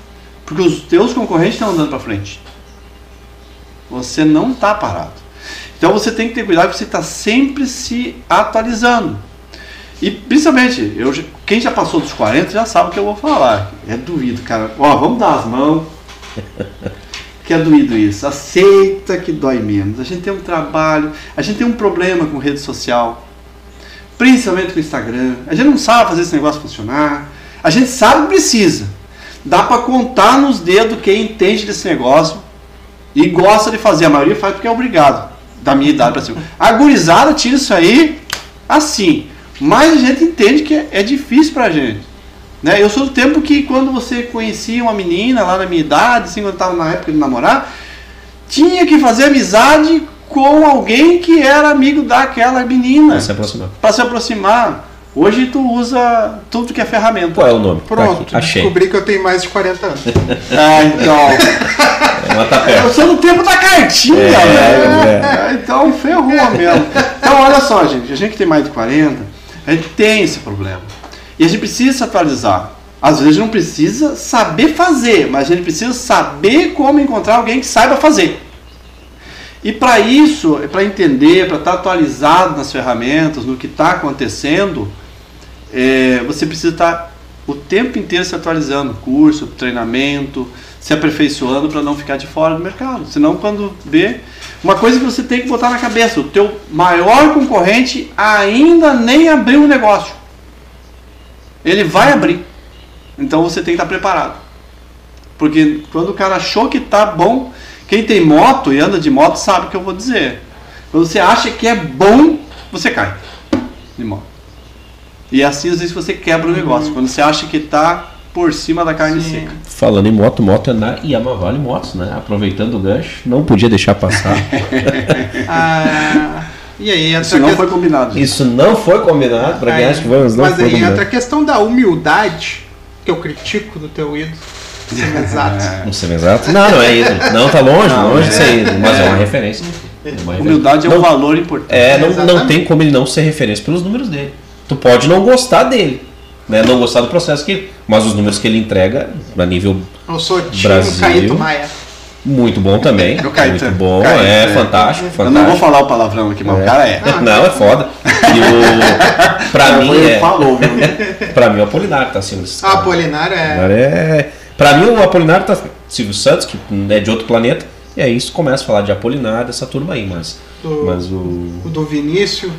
Speaker 3: Porque os teus concorrentes estão andando para frente. Você não está parado. Então você tem que ter cuidado, você está sempre se atualizando. E principalmente, eu, quem já passou dos 40 já sabe o que eu vou falar. É doído, cara. Ó, vamos dar as mãos. Que é doído isso. Aceita que dói menos. A gente tem um trabalho, a gente tem um problema com rede social. Principalmente com o Instagram. A gente não sabe fazer esse negócio funcionar. A gente sabe que precisa. Dá pra contar nos dedos quem entende desse negócio e gosta de fazer. A maioria faz porque é obrigado. Da minha idade pra cima. A gurizada tira isso aí assim. Mas a gente entende que é, é difícil pra gente. Né? Eu sou do tempo que quando você conhecia uma menina lá na minha idade, assim, quando estava na época de namorar, tinha que fazer amizade com alguém que era amigo daquela menina
Speaker 1: Vai se aproximar.
Speaker 3: para se aproximar. Hoje tu usa tudo que é ferramenta.
Speaker 1: Qual é o nome? Tá
Speaker 2: Pronto,
Speaker 1: aqui, Achei.
Speaker 2: descobri que eu tenho mais de 40 anos.
Speaker 3: É, então.
Speaker 1: É tapete.
Speaker 3: Eu sou no tempo da cartinha,
Speaker 1: É,
Speaker 3: velho.
Speaker 1: é.
Speaker 3: É, Então ferrou mesmo. Então olha só, gente, a gente que tem mais de 40, a gente tem esse problema. E a gente precisa se atualizar. Às vezes não precisa saber fazer, mas a gente precisa saber como encontrar alguém que saiba fazer. E para isso, para entender, para estar atualizado nas ferramentas, no que está acontecendo, é, você precisa estar o tempo inteiro se atualizando, curso, treinamento, se aperfeiçoando para não ficar de fora do mercado. Senão, quando vê, uma coisa que você tem que botar na cabeça: o teu maior concorrente ainda nem abriu o negócio. Ele vai abrir. Então você tem que estar preparado. Porque quando o cara achou que tá bom, quem tem moto e anda de moto sabe o que eu vou dizer. Quando você acha que é bom, você cai de moto. E assim às vezes você quebra o negócio. Quando você acha que tá por cima da carne
Speaker 2: Sim.
Speaker 3: seca.
Speaker 1: Falando em moto, moto é na Yamavali Motos, né? Aproveitando o gancho, não podia deixar passar.
Speaker 2: Ah, e aí entra
Speaker 3: Isso
Speaker 2: a
Speaker 3: não
Speaker 2: que-
Speaker 3: foi combinado. gente.
Speaker 1: Isso não foi combinado, pra quem acha que vamos, não
Speaker 2: Mas
Speaker 1: foi
Speaker 2: aí
Speaker 1: combinado.
Speaker 2: entra a questão da humildade, que eu critico do teu ídolo. Sendo exato.
Speaker 1: Não sei exato. Não, não é isso. Não, tá longe,
Speaker 3: Não,
Speaker 1: longe
Speaker 3: é.
Speaker 1: de ser ídolo, mas é uma referência. É uma referência.
Speaker 3: Humildade é um
Speaker 1: Não-
Speaker 3: valor importante.
Speaker 1: É, não, não tem como ele não ser referência pelos números dele. Tu pode não gostar dele, né? Não gostar do processo que, mas os números que ele entrega a nível
Speaker 2: Eu sou time
Speaker 1: Brasil.
Speaker 2: Caíto Maia.
Speaker 1: muito bom também,
Speaker 3: É o Caetano.
Speaker 1: muito bom,
Speaker 3: Caetano,
Speaker 1: é,
Speaker 3: é.
Speaker 1: fantástico,
Speaker 3: Eu não vou
Speaker 1: fantástico.
Speaker 3: falar o palavrão aqui, mas o cara é.
Speaker 1: Não, é foda. E o pra mim é,
Speaker 3: falou,
Speaker 1: para mim o Apolinário tá acima desses
Speaker 2: Ah,
Speaker 1: caras.
Speaker 2: Apolinário é.
Speaker 1: É, para mim o Apolinário tá Silvio Santos, que é de outro planeta, e aí isso começa a falar de Apolinário, essa turma aí, mas
Speaker 2: Do,
Speaker 1: mas o
Speaker 2: o do Vinícius.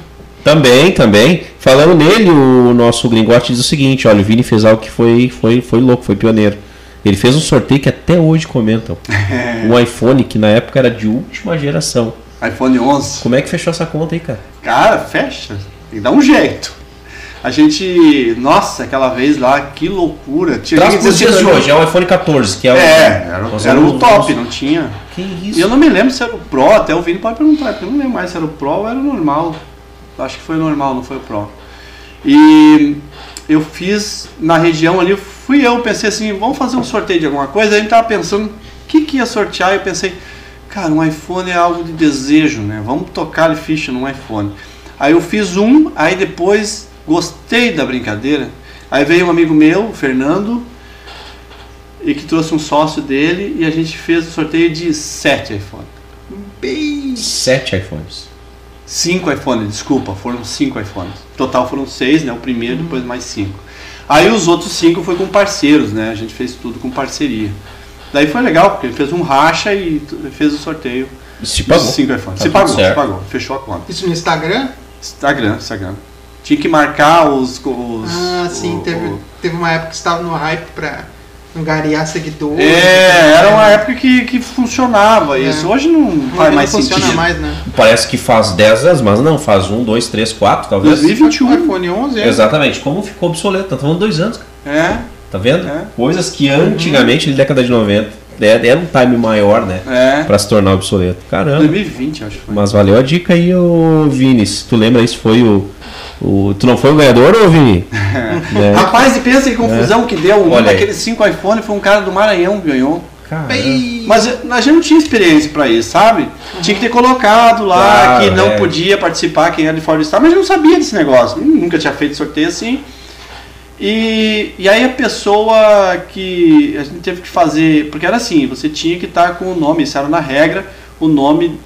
Speaker 1: Também, também. Falando nele, o nosso gringote diz o seguinte: olha, o Vini fez algo que foi, foi, foi louco, foi pioneiro. Ele fez um sorteio que até hoje comentam. Um iPhone que na época era de última geração.
Speaker 3: iPhone 11.
Speaker 1: Como é que fechou essa conta aí, cara?
Speaker 3: Cara, fecha. Tem que dar um jeito. A gente. Nossa, aquela vez lá, que loucura. Tinha
Speaker 1: Traz dias de hoje, é o iPhone 14, que é o.
Speaker 3: É, era,
Speaker 1: nós
Speaker 3: era o top, não tinha.
Speaker 1: Que
Speaker 3: E
Speaker 1: isso?
Speaker 3: eu não me lembro se era o Pro, até o Vini pode perguntar, porque eu não lembro mais se era o Pro ou era o normal. Acho que foi normal, não foi o Pro. E eu fiz na região ali, fui eu, pensei assim, vamos fazer um sorteio de alguma coisa. A gente tava pensando, o que, que ia sortear? Eu pensei, cara, um iPhone é algo de desejo, né? Vamos tocar ficha num iPhone. Aí eu fiz um, aí depois gostei da brincadeira. Aí veio um amigo meu, o Fernando, e que trouxe um sócio dele e a gente fez o sorteio de sete iPhones.
Speaker 2: Bem.
Speaker 1: Sete iPhones.
Speaker 3: Cinco iPhones, desculpa, foram cinco iPhones. Total foram seis, né? O primeiro, depois mais cinco. Aí os outros cinco foi com parceiros, né? A gente fez tudo com parceria. Daí foi legal, porque ele fez um racha e fez o sorteio.
Speaker 1: Se pagou.
Speaker 3: cinco iPhones.
Speaker 1: Tá
Speaker 3: se pagou, se
Speaker 1: certo.
Speaker 3: pagou. Fechou a conta.
Speaker 2: Isso no Instagram?
Speaker 3: Instagram, Instagram. Tinha que marcar os. os
Speaker 2: Ah, sim,
Speaker 3: o-
Speaker 2: teve,
Speaker 3: o-
Speaker 2: teve uma época que estava no hype pra angariar seguidores.
Speaker 3: É, era uma época que, que funcionava
Speaker 2: É.
Speaker 3: isso. Hoje não
Speaker 2: Hoje
Speaker 3: faz
Speaker 2: não
Speaker 3: mais
Speaker 2: funciona
Speaker 3: sentido.
Speaker 2: mais, né?
Speaker 1: Parece que faz 10 anos, mas não, faz 1, 2, 3, 4, talvez.
Speaker 3: 2021.
Speaker 2: O iPhone 11 é.
Speaker 1: Exatamente. Como ficou obsoleto? Tá falando dois anos, cara.
Speaker 3: É,
Speaker 1: Tá vendo?
Speaker 3: É.
Speaker 1: Coisas que antigamente, na década de 90, era era um time maior, né?
Speaker 3: é.
Speaker 1: Pra se tornar obsoleto. Caramba.
Speaker 3: 2020, acho que foi.
Speaker 1: Mas valeu a dica aí, ô Vini. Se tu lembra, isso foi o. o tu não foi o ganhador, ô Vini? Né?
Speaker 3: Rapaz, e pensa que confusão que deu. Um
Speaker 1: Olha
Speaker 3: daqueles 5 iPhone foi um cara do Maranhão que ganhou. Mas eh, a gente não tinha experiência pra isso, sabe? Tinha que ter colocado lá
Speaker 1: Claro,
Speaker 3: que não
Speaker 1: é.
Speaker 3: podia participar quem era de fora do estado, mas eu não sabia desse negócio. Nunca tinha feito sorteio assim. E, e aí a pessoa que a gente teve que fazer, porque era assim, você tinha que estar com o nome, isso era na regra, o nome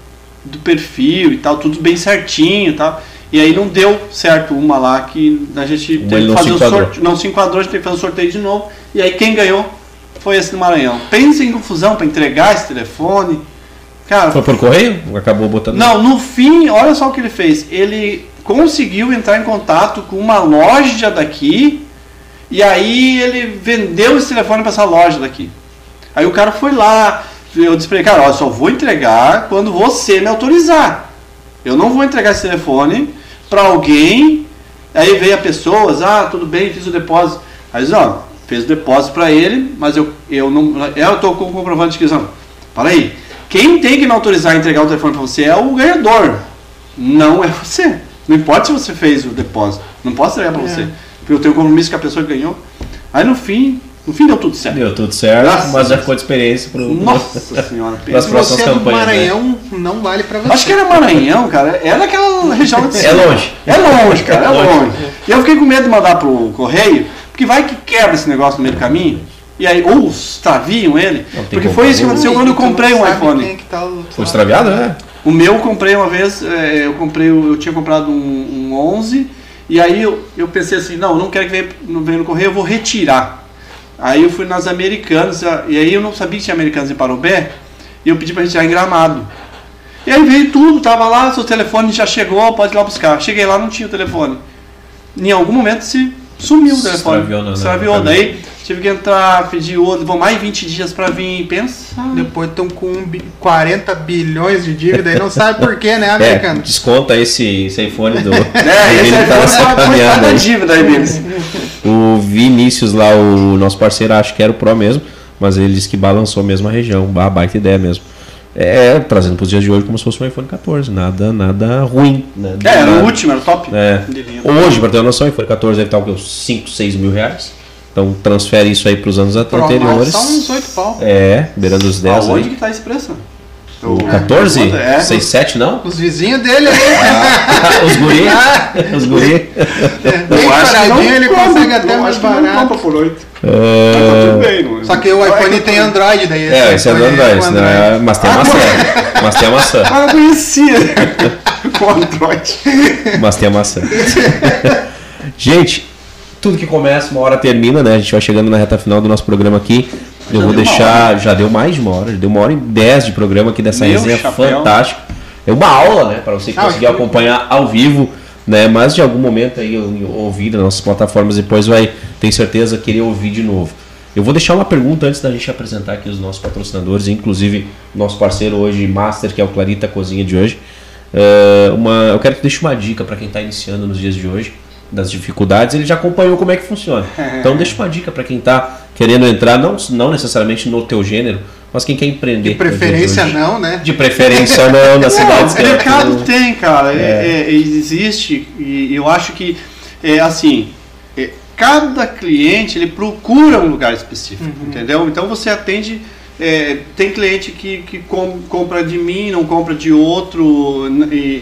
Speaker 3: do perfil e tal, tudo bem certinho e tal. E aí não deu certo uma lá que a gente teve que fazer o sorteio. Não se enquadrou, a gente teve que fazer o sorteio de novo. E aí quem ganhou foi esse do Maranhão. Pensa em confusão para entregar esse telefone. Cara,
Speaker 1: Foi por correio? Acabou botando.
Speaker 3: não, no fim, olha só o que ele fez. Ele conseguiu entrar em contato com uma loja daqui e aí ele vendeu esse telefone para essa loja daqui. Aí o cara foi lá, eu disse pra ele, cara, ó, só vou entregar quando você me autorizar. Eu não vou entregar esse telefone para alguém. Aí veio a pessoas, ah, tudo bem, fiz o depósito. Aí diz, ó, fez o depósito para ele, mas eu, eu não. Eu tô com o comprovante de inscrição. Para aí. Quem tem que me autorizar a entregar o telefone para você é o ganhador. Não é você. Não importa se você fez o depósito. Não posso entregar para
Speaker 2: É.
Speaker 3: você. Porque eu tenho compromisso com a pessoa que ganhou. Aí no fim, no fim deu tudo certo.
Speaker 1: Deu tudo certo,
Speaker 3: Graças
Speaker 1: mas já ficou de experiência pro.
Speaker 3: Nossa senhora, pensa.
Speaker 2: se você é do
Speaker 1: né?
Speaker 2: Maranhão, não vale pra você.
Speaker 3: Acho que era Maranhão, cara. É daquela região de
Speaker 1: É longe.
Speaker 3: É longe, cara, é
Speaker 1: Longe.
Speaker 3: longe. E eu fiquei com medo de mandar pro correio, porque vai que quebra esse negócio no meio do caminho. E aí, ou extraviam ele. Porque foi isso que aconteceu quando eu comprei um iPhone.
Speaker 2: é tá
Speaker 1: Foi extraviado, né?
Speaker 3: O meu eu comprei uma vez, é, eu comprei, eu tinha comprado um, um 11 e aí eu, eu pensei assim, não, eu não quero que venha, não venha no correio, eu vou retirar. Aí eu fui nas Americanas, e aí eu não sabia que tinha Americanas em Parobé, e eu pedi para retirar em Gramado. E aí veio tudo, tava lá, seu telefone já chegou, pode ir lá buscar. Cheguei lá, não tinha o telefone. Em algum momento se sumiu o telefone.
Speaker 1: extraviou na
Speaker 3: Extraviou,
Speaker 1: cabeça.
Speaker 3: daí tive que entrar, pedir outro, vão mais 20 dias para vir, pensa.
Speaker 2: Depois estão com um bi- 40 bilhões de dívida e não sabe por quê, né,
Speaker 1: É,
Speaker 2: americano?
Speaker 1: desconta esse, esse iPhone do.
Speaker 3: É, esse
Speaker 1: Ele
Speaker 3: aí
Speaker 1: tá nessa
Speaker 3: uma dívida aí deles.
Speaker 1: O Vinícius lá, o nosso parceiro, acho que era o Pro mesmo, mas ele disse que balançou mesmo a região. Bah, baita ideia mesmo. É, trazendo para os dias de hoje como se fosse um iPhone 14. Nada, nada ruim. Né?
Speaker 3: É, era o último, era o top.
Speaker 1: É. Hoje, para ter uma noção, o iPhone 14 deve estar com uns 5, 6 mil reais. Então transfere isso aí para os anos
Speaker 2: Pro
Speaker 1: anteriores.
Speaker 2: Só uns 8 pau.
Speaker 1: É, beirando os 10
Speaker 3: Aonde
Speaker 1: aí.
Speaker 3: que tá esse preço?
Speaker 1: O 14?
Speaker 3: É.
Speaker 1: 6, 7 não?
Speaker 2: Os vizinhos dele aí,
Speaker 1: Os guri? Os guri?
Speaker 2: bem
Speaker 3: Eu acho que não
Speaker 2: paradinho, ele
Speaker 3: compra,
Speaker 2: consegue até
Speaker 3: eu
Speaker 2: mais
Speaker 3: acho que não
Speaker 2: barato.
Speaker 3: compra por 8.
Speaker 1: É,
Speaker 3: Mas tá tudo bem, não é?
Speaker 2: Só que o iPhone tem Android daí.
Speaker 1: É, esse é do Android,
Speaker 2: com
Speaker 1: né? mas tem a maçã. Mas tem a maçã.
Speaker 3: Ah, eu conhecia o Android.
Speaker 1: Mas tem a maçã. Gente, tudo que começa, uma hora termina, né? A gente vai chegando na reta final do nosso programa aqui. Eu
Speaker 3: Já
Speaker 1: vou deixar. Já deu mais de uma hora, já deu uma hora e dez de programa aqui dessa
Speaker 3: Meu
Speaker 1: resenha
Speaker 3: chapéu.
Speaker 1: fantástica. É uma aula, né? Para você
Speaker 2: Ah,
Speaker 1: conseguir
Speaker 2: que-
Speaker 1: acompanhar ao vivo, né? Mas de algum momento aí ouvir nas nossas plataformas, depois vai, tenho certeza, querer ouvir de novo. Eu vou deixar uma pergunta antes da gente apresentar aqui os nossos patrocinadores, inclusive nosso parceiro hoje, Master, que é o Clarita Cozinha de hoje. É, uma, eu quero que deixe uma dica para quem está iniciando nos dias de hoje, das dificuldades. Ele já acompanhou como é que funciona. Então deixa uma dica para quem está querendo entrar, não, não necessariamente no teu gênero, mas quem quer empreender.
Speaker 2: De preferência não, né?
Speaker 1: De preferência não, na cidade.
Speaker 3: O mercado tem, cara. é- é- existe. E eu acho que, é, assim, é, cada cliente ele procura um lugar específico, entendeu? Então você atende. é, tem cliente que, que com- compra de mim, não compra de outro, e-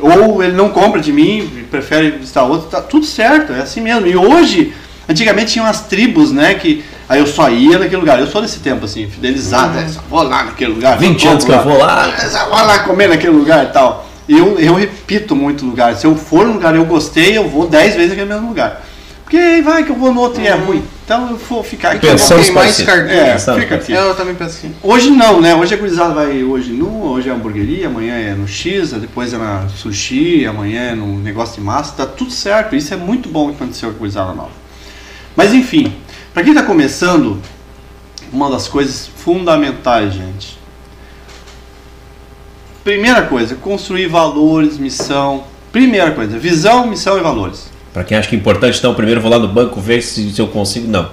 Speaker 3: ou ele não compra de mim, prefere visitar outro, tá tudo certo, é assim mesmo. E hoje, antigamente tinha umas tribos, né, que aí eu só ia naquele lugar. Eu sou desse tempo, assim, fidelizado, só vou lá naquele lugar.
Speaker 1: 20
Speaker 3: só
Speaker 1: anos que eu vou lá.
Speaker 3: Vai lá comer naquele lugar e tal. E eu, eu repito muito lugar. Se eu for no lugar e eu gostei, eu vou 10 vezes naquele mesmo lugar. Porque aí vai que eu vou no outro e é ruim. Então eu vou ficar aqui.
Speaker 1: Pensamos
Speaker 2: Tem mais cartões.
Speaker 3: É,
Speaker 1: Pensamos
Speaker 3: fica aqui.
Speaker 2: Eu também penso assim.
Speaker 3: Hoje não, né? Hoje a gurizada vai hoje no, hoje é hamburgueria, amanhã é no X, depois é na sushi, amanhã é no negócio de massa, tá tudo certo. Isso é muito bom que aconteceu com a gurizada nova. Mas enfim, para quem tá começando, uma das coisas fundamentais, gente. Primeira coisa, construir valores, missão. Primeira coisa, visão, missão e valores.
Speaker 1: Pra quem acha que é importante, então, primeiro vou lá no banco ver se, se eu consigo. Não.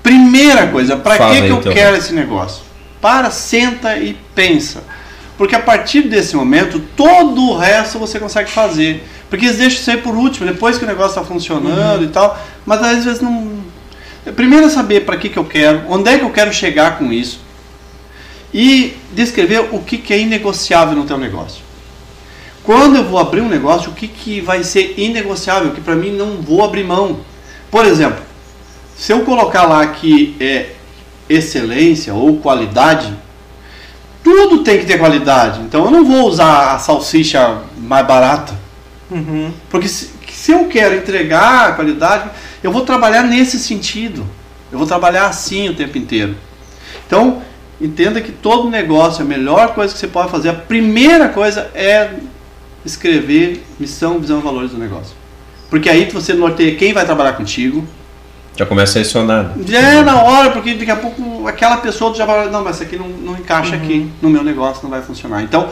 Speaker 3: Primeira coisa, para que,
Speaker 1: aí,
Speaker 3: que eu
Speaker 1: então.
Speaker 3: quero esse negócio? Para, senta e pensa. Porque a partir desse momento, todo o resto você consegue fazer. Porque eles deixam isso aí por último, depois que o negócio está funcionando e tal. Mas às vezes não. Primeiro é saber para que, que eu quero, onde é que eu quero chegar com isso. E descrever o que, que é inegociável no teu negócio. Quando eu vou abrir um negócio, o que, que vai ser inegociável, que para mim não vou abrir mão. Por exemplo, se eu colocar lá que é excelência ou qualidade, tudo tem que ter qualidade. Então eu não vou usar a salsicha mais barata.
Speaker 2: Uhum.
Speaker 3: Porque se, se eu quero entregar a qualidade, eu vou trabalhar nesse sentido. Eu vou trabalhar assim o tempo inteiro. Então, entenda que todo negócio, a melhor coisa que você pode fazer, a primeira coisa é escrever missão, visão e valores do negócio. Porque aí você norteia quem vai trabalhar contigo,
Speaker 1: Já começa a selecionar.
Speaker 3: já é na hora, porque daqui a pouco aquela pessoa já vai, não, mas isso aqui não, não encaixa aqui no meu negócio, não vai funcionar. Então,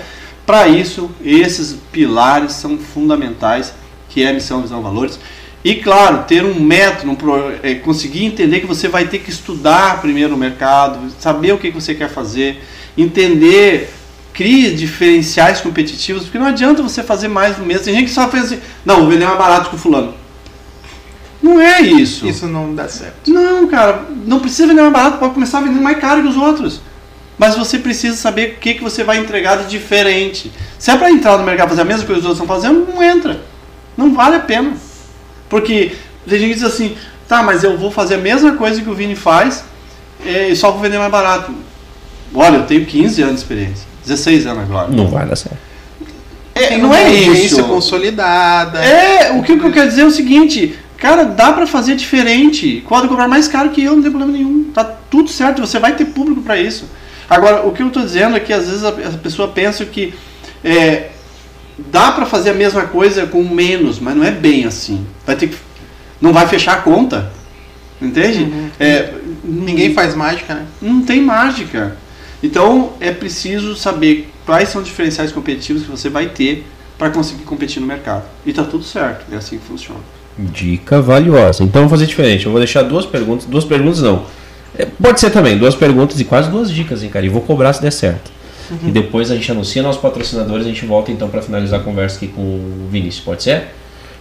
Speaker 3: para isso, esses pilares são fundamentais, que é missão, visão, valores. E claro, ter um método, um pro- é, conseguir entender que você vai ter que estudar primeiro o mercado, saber o que que você quer fazer, entender, crie diferenciais competitivos, porque não adianta você fazer mais do mesmo. Tem gente que só fez assim, não, vou vender mais barato que o fulano. Não é isso.
Speaker 2: Isso não dá certo.
Speaker 3: Não, cara, não precisa vender mais barato, pode começar vendendo mais caro que os outros. Mas você precisa saber o que, que você vai entregar de diferente. Se é para entrar no mercado e fazer a mesma coisa que os outros estão fazendo, não entra. Não vale a pena. Porque tem gente que diz assim, tá, mas eu vou fazer a mesma coisa que o Vini faz eh, e só vou vender mais barato. Olha, eu tenho 15 anos de experiência, 16 anos agora.
Speaker 1: Não vai dar certo.
Speaker 3: É, não
Speaker 2: uma
Speaker 3: é isso.
Speaker 2: consolidada.
Speaker 3: É, o que eu quero dizer é o seguinte, cara, dá pra fazer diferente. Pode cobrar mais caro que eu, não tem problema nenhum. Tá tudo certo, você vai ter público pra isso. Agora, o que eu tô dizendo é que às vezes a, a pessoa pensa que é, dá pra fazer a mesma coisa com menos, mas não é bem assim. Vai ter que não vai fechar a conta. Entende? É,
Speaker 2: Ninguém faz mágica, né?
Speaker 3: não tem mágica. Então é preciso saber quais são os diferenciais competitivos que você vai ter para conseguir competir no mercado. E tá tudo certo, é assim que funciona.
Speaker 1: Dica valiosa. Então vou fazer diferente. Eu vou deixar duas perguntas. Duas perguntas não. É, pode ser também, duas perguntas e quase duas dicas, hein, cara? E vou cobrar se der certo. E depois a gente anuncia nossos patrocinadores e a gente volta então para finalizar a conversa aqui com o Vinícius. Pode ser?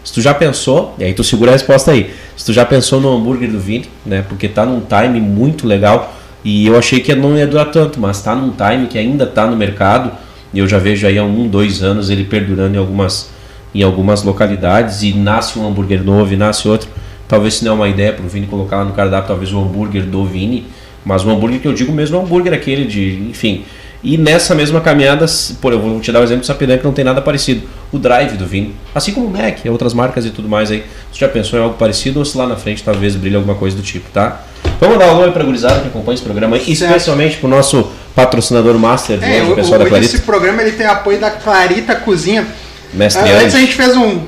Speaker 1: Se tu já pensou, e aí tu segura a resposta aí. Se tu já pensou no hambúrguer do Vini, né? Porque tá num time muito legal. E eu achei que não ia durar tanto, mas tá num time que ainda tá no mercado. E eu já vejo aí há um, dois anos ele perdurando em algumas, em algumas localidades. E nasce um hambúrguer novo e nasce outro. Talvez se não é uma ideia pro Vini colocar lá no cardápio, talvez o hambúrguer do Vini. Mas o hambúrguer que eu digo mesmo é o hambúrguer aquele de, enfim. E nessa mesma caminhada, por eu vou te dar o exemplo do Sapiranga que não tem nada parecido. O drive do Vini, assim como o Mac, outras marcas e tudo mais aí. Você já pensou em algo parecido ou se lá na frente talvez brilhe alguma coisa do tipo, tá? Vamos dar um aí pra gurizada que acompanha esse programa aí,
Speaker 2: Certo.
Speaker 1: especialmente pro nosso patrocinador master de
Speaker 2: É,
Speaker 1: hoje,
Speaker 2: o,
Speaker 1: o pessoal da
Speaker 2: hoje esse
Speaker 1: Clarita,
Speaker 2: programa ele tem apoio da Clarita Cozinha.
Speaker 1: mestre
Speaker 2: Ah, Antes a gente fez um,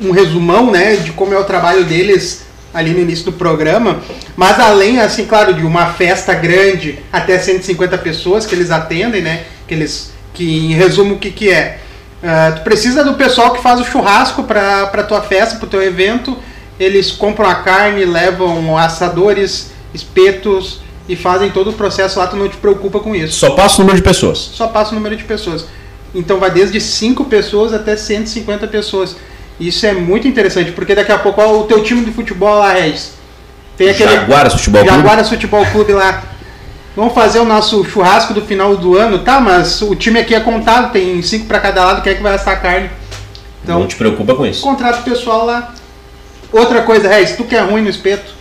Speaker 2: um resumão, né, de como é o trabalho deles ali no início do programa, mas além, assim, claro, de uma festa grande, até 150 pessoas que eles atendem, né, que eles, que em resumo o que que é? Ah, tu precisa do pessoal que faz o churrasco para para tua festa, para o teu evento, eles compram a carne, levam assadores, espetos e fazem todo o processo lá, tu não te preocupa com isso
Speaker 1: Só passa o número de pessoas.
Speaker 2: só passa o número de pessoas. Então vai desde 5 pessoas até 150 pessoas. Isso é muito interessante, porque daqui a pouco ó, o teu time de futebol lá, Regis. Tem aquele
Speaker 1: Jaguaras Futebol Clube.
Speaker 2: Jaguaras Futebol Clube lá. Vamos fazer o nosso churrasco do final do ano, tá? Mas o time aqui é contado, tem cinco para cada lado, quem é que vai assar a carne? Então,
Speaker 1: não te preocupa com isso.
Speaker 2: contrata o pessoal lá. Outra coisa, Regis, tu que é ruim no espeto,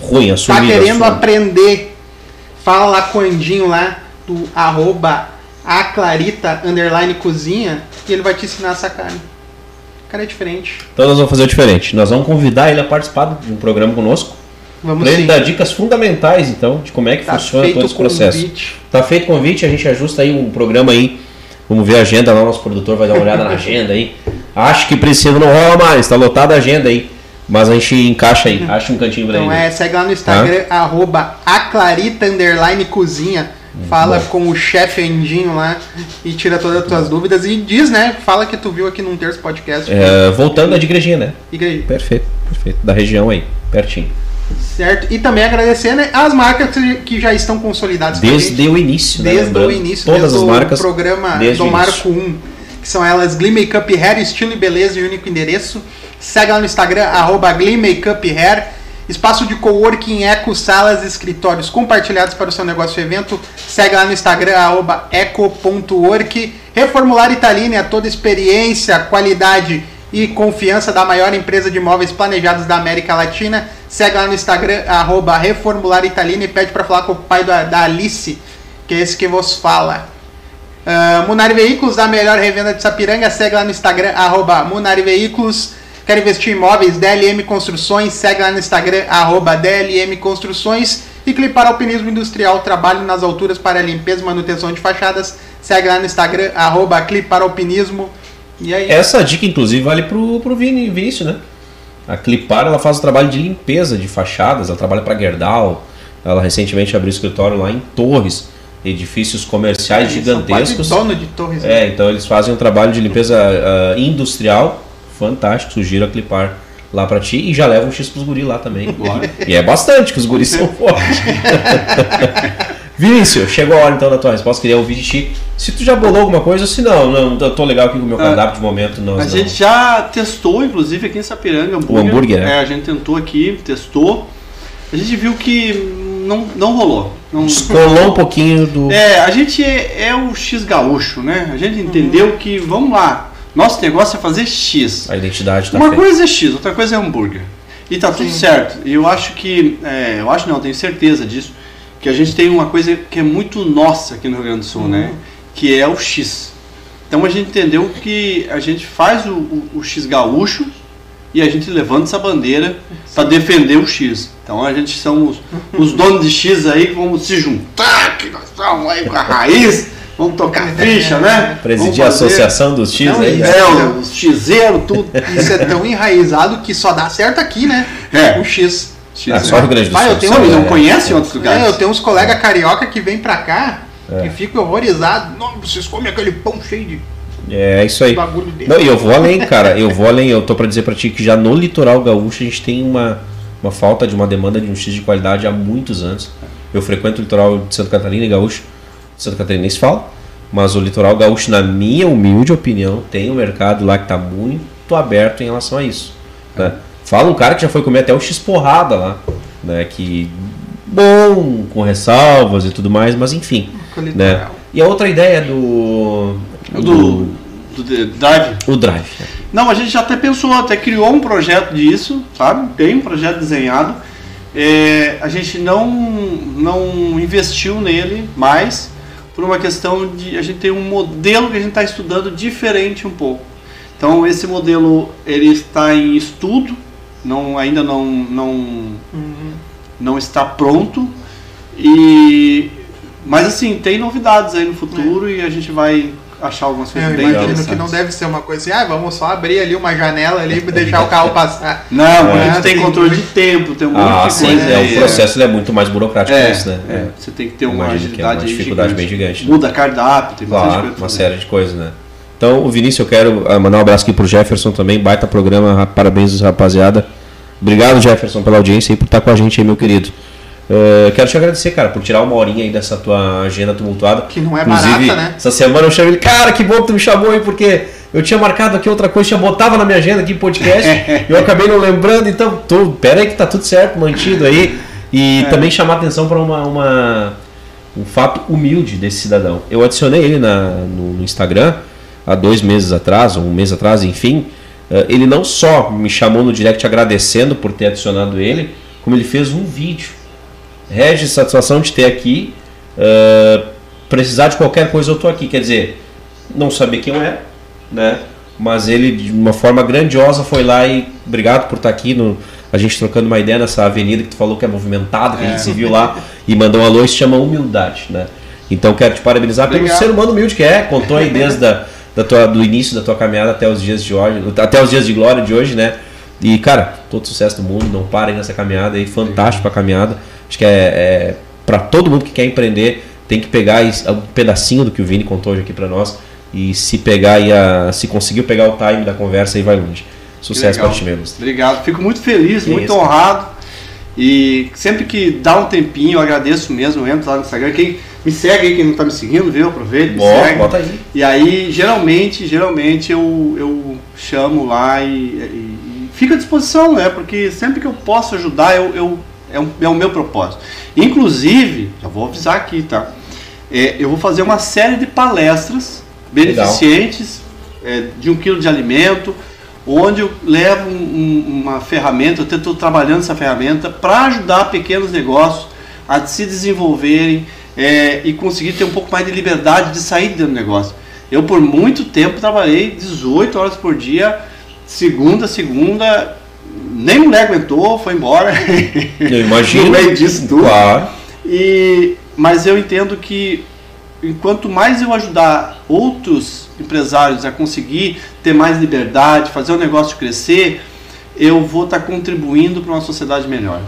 Speaker 1: Ruim,
Speaker 2: tá
Speaker 1: assumido.
Speaker 2: querendo
Speaker 1: assumido.
Speaker 2: aprender, fala lá com o Andinho lá do arroba a Clarita underline cozinha e ele vai te ensinar essa carne. cara é diferente.
Speaker 1: Então nós vamos fazer o diferente. Nós vamos convidar ele a participar de um programa conosco.
Speaker 2: Vamos
Speaker 1: ele dar dicas fundamentais, então, de como é que
Speaker 2: Tá
Speaker 1: funciona todo esse
Speaker 2: o
Speaker 1: processo.
Speaker 2: convite.
Speaker 1: Tá feito o convite, a gente ajusta aí um programa aí. Vamos ver a agenda lá, nosso produtor vai dar uma olhada na agenda aí. Acho que ano não rola mais, tá lotada a agenda aí. Mas a gente encaixa aí, acha um cantinho pra
Speaker 2: Então
Speaker 1: ele.
Speaker 2: é, segue lá no Instagram, arroba aclarita underline cozinha. Fala
Speaker 1: bom.
Speaker 2: com o chefe Endinho lá e tira todas as tuas dúvidas. E diz, né? Fala que tu viu aqui num terço podcast.
Speaker 1: É, voltando a de igrejinha, né?
Speaker 2: Igreja.
Speaker 1: Perfeito, perfeito. Da região aí, pertinho.
Speaker 2: Certo? E também agradecer né, as marcas que- já estão consolidadas.
Speaker 1: Desde o início, né?
Speaker 2: Desde o início,
Speaker 1: Todas
Speaker 2: desde
Speaker 1: as marcas.
Speaker 2: o programa
Speaker 1: desde
Speaker 2: do
Speaker 1: o
Speaker 2: Marco 1, que são elas Glee Makeup Hair, estilo e beleza e único endereço. Segue lá no Instagram, arroba Glee Makeup Hair. Espaço de coworking, eco, salas, escritórios compartilhados para o seu negócio e evento. Segue lá no Instagram, arroba eco.work. Reformular Italine, a toda experiência, qualidade e confiança da maior empresa de imóveis planejados da América Latina. Segue lá no Instagram, arroba Reformular Italine e pede para falar com o pai da, da Alice, que é esse que vos fala. Uh, Munari Veículos, a melhor revenda de Sapiranga, segue lá no Instagram, arroba Munari Veículos. Quer investir em imóveis? DLM Construções, segue lá no Instagram, arroba DLM Construções. E Clipar Alpinismo Industrial, trabalho nas alturas para limpeza e manutenção de fachadas, segue lá no Instagram, arroba Clipar Alpinismo. E aí,
Speaker 1: Essa dica, inclusive, vale pro, pro Vini, Vinícius, né? A Clipar, ela faz o trabalho de limpeza de fachadas, ela trabalha para Gerdau. Ela recentemente abriu escritório lá em Torres, edifícios comerciais
Speaker 2: são quase
Speaker 1: gigantescos.
Speaker 2: dono de torres. né?
Speaker 1: É, então eles fazem um trabalho de limpeza ah, industrial fantástico. Sugiro a Clipar lá pra ti e já leva um X pros guri lá também. E é bastante, que os guris são fortes. Vinícius, chegou a hora então da tua resposta. Queria ouvir de ti. Se tu já bolou alguma coisa, se não, não, eu tô legal aqui com o meu
Speaker 3: Ah,
Speaker 1: cardápio de momento. Nós
Speaker 3: A
Speaker 1: não.
Speaker 3: gente já testou, inclusive, aqui em Sapiranga, hambúrguer.
Speaker 1: hambúrguer, né?
Speaker 3: É, a gente tentou aqui, testou. A gente viu que não, não rolou. Não,
Speaker 1: Descolou um pouquinho do.
Speaker 3: É, a gente é, é o X gaúcho, né? A gente entendeu que, vamos lá, nosso negócio é fazer X.
Speaker 1: A identidade tá
Speaker 3: Uma
Speaker 1: feita.
Speaker 3: coisa é X, outra coisa é hambúrguer. E tá tudo
Speaker 2: Sim.
Speaker 3: certo. E eu acho que, é, eu acho não, tenho certeza disso, que a gente tem uma coisa que é muito nossa aqui no Rio Grande do Sul, né? Que é o X. Então a gente entendeu que a gente faz o, o- o X gaúcho e a gente levanta essa bandeira para defender o X. Então a gente são os, os donos de X aí que vamos se juntar, que nós estamos aí com a raiz, vamos tocar ficha, né?
Speaker 1: Presidir a
Speaker 3: fazer-
Speaker 1: Associação dos X
Speaker 2: Não,
Speaker 1: aí.
Speaker 2: isso.
Speaker 3: É, os xizeiros, tudo.
Speaker 2: Isso é tão enraizado que só dá certo aqui, né?
Speaker 3: É.
Speaker 2: O X.
Speaker 1: Ah, só Rio Grande do
Speaker 2: eu tenho
Speaker 3: Não,
Speaker 1: é.
Speaker 3: conhece em outros lugares.
Speaker 2: É, eu tenho uns colegas carioca que vêm pra cá
Speaker 1: É.
Speaker 2: e ficam horrorizados. Não, vocês comem aquele pão cheio de
Speaker 1: É isso aí. Não, e eu vou além, cara. Eu vou além. Eu tô pra dizer pra ti que já no litoral gaúcho a gente tem uma, uma falta de uma demanda de um X de qualidade há muitos anos. Eu frequento o litoral de Santa Catarina e gaúcho. Santa Catarina nem se fala. Mas o litoral gaúcho, na minha humilde opinião, tem um mercado lá que tá muito aberto em relação a isso. Né? Fala um cara que já foi comer até o X porrada lá. Né? Que bom, com ressalvas e tudo mais, mas enfim. Né? E a outra ideia do.
Speaker 3: Do, do, do Drive.
Speaker 1: o drive.
Speaker 3: Não, a gente já até pensou, até criou um projeto disso, sabe? Tem um projeto desenhado. É, a gente não, não investiu nele mais por uma questão de a gente tem um modelo que a gente está estudando diferente um pouco. Então esse modelo ele está em estudo, não, ainda não, não,
Speaker 2: Uhum.
Speaker 3: não está pronto. E mas assim, tem novidades aí no futuro e a gente vai achar algumas coisas
Speaker 2: Eu
Speaker 3: bem
Speaker 2: imagino que não deve ser uma coisa assim, ah, vamos só abrir ali uma janela ali e deixar o carro passar.
Speaker 3: Não,
Speaker 2: É,
Speaker 3: a gente tem
Speaker 2: tem
Speaker 3: controle
Speaker 2: muito-
Speaker 3: de tempo, tem um monte
Speaker 1: Ah,
Speaker 3: de
Speaker 1: sim,
Speaker 3: coisa.
Speaker 1: é, o processo ele é muito mais burocrático
Speaker 3: É,
Speaker 1: que isso, né?
Speaker 3: é, você tem que ter uma
Speaker 1: que é uma
Speaker 3: agilidade
Speaker 1: dificuldade
Speaker 3: gigante.
Speaker 1: bem gigante, né?
Speaker 3: Muda cardápio, tem
Speaker 1: Claro,
Speaker 3: coisa.
Speaker 1: uma série de coisas, né? Então, o Vinícius, eu quero ah, mandar um abraço aqui pro Jefferson também, baita programa, ra- parabéns rapaziada. Obrigado, Jefferson, pela audiência e por estar com a gente aí, meu querido. Eh, quero te agradecer, cara, por tirar uma horinha aí dessa tua agenda tumultuada.
Speaker 2: Que não é
Speaker 1: Inclusive,
Speaker 2: barata, né?
Speaker 1: Essa semana eu chamei ele, cara, que bom que tu me chamou aí, porque eu tinha marcado aqui outra coisa, já botava na minha agenda aqui podcast, e eu acabei não lembrando, então, tô, pera aí que tá tudo certo, mantido aí. E
Speaker 2: É.
Speaker 1: também chamar atenção para uma, uma- um fato humilde desse cidadão. Eu adicionei ele na, no, no Instagram há dois meses atrás, ou um mês atrás, enfim. Eh, Ele não só me chamou no direct agradecendo por ter adicionado ele, como ele fez um vídeo. Regis, satisfação de ter aqui. eh, precisar de qualquer coisa, eu tô aqui. Quer dizer, não saber quem era, né? mas ele de uma forma grandiosa foi lá e obrigado por estar aqui no a gente trocando uma ideia nessa avenida que tu falou que é movimentada, que a gente se viu lá e mandou um alô, isso se chama humildade, né? Então quero te parabenizar pelo
Speaker 2: Obrigado.
Speaker 1: ser humano humilde que é, contou aí desde a, da tua, do início da tua caminhada até os dias de hoje, até os dias de glória de hoje, né? E cara, todo sucesso do mundo, não parem nessa caminhada aí, fantástico a caminhada. Acho que é, é para todo mundo que quer empreender, tem que pegar um pedacinho do que o Vini contou hoje aqui para nós e se pegar e a, se conseguiu pegar o time da conversa aí vai longe. Sucesso para ti mesmo.
Speaker 3: Obrigado, fico muito feliz,
Speaker 1: Que
Speaker 3: muito
Speaker 1: cara.
Speaker 3: honrado. E sempre que dá um tempinho, eu agradeço mesmo, eu entro lá no Instagram. Quem me segue aí, quem não tá me seguindo, viu? Aproveita, me
Speaker 1: Bota,
Speaker 3: segue.
Speaker 1: bota aí.
Speaker 3: E aí, geralmente, geralmente eu, eu chamo lá e, e, e fico à disposição, né? Porque sempre que eu posso ajudar, eu, eu, é, um- é o meu propósito. Inclusive, já vou avisar aqui, tá? É, eu vou fazer uma série de palestras beneficentes é, de um quilo de alimento, onde eu levo um- um- uma ferramenta, eu estou trabalhando essa ferramenta para ajudar pequenos negócios a se desenvolverem é, e conseguir ter um pouco mais de liberdade de sair dentro do negócio. Eu, por muito tempo, trabalhei 18 horas por dia, segunda a segunda, nem mulher aguentou, foi embora.
Speaker 1: Eu imagino.
Speaker 3: No meio disso tudo.
Speaker 1: Claro.
Speaker 3: E, mas eu entendo que enquanto mais eu ajudar outros empresários a conseguir ter mais liberdade, fazer o negócio crescer, eu vou estar contribuindo para uma sociedade melhor.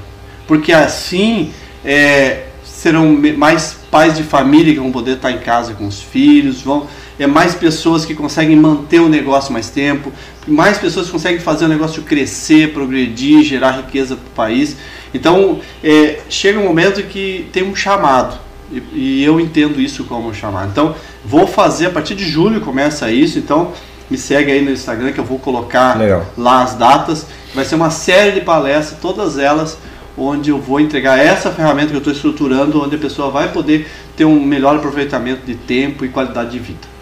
Speaker 3: Porque assim é, serão mais pais de família que vão poder estar em casa com os filhos, vão, é mais pessoas que conseguem manter o negócio mais tempo, mais pessoas que conseguem fazer o negócio crescer, progredir, gerar riqueza para o país. Então, é, chega um momento que tem um chamado. E, e eu entendo isso como um chamado. Então, vou fazer a partir de julho começa isso. Então, me segue aí no Instagram que eu vou colocar
Speaker 1: Legal.
Speaker 3: lá as datas. Vai ser uma série de palestras, todas elas onde eu vou entregar essa ferramenta que eu estou estruturando, onde a pessoa vai poder ter um melhor aproveitamento de tempo e qualidade de vida.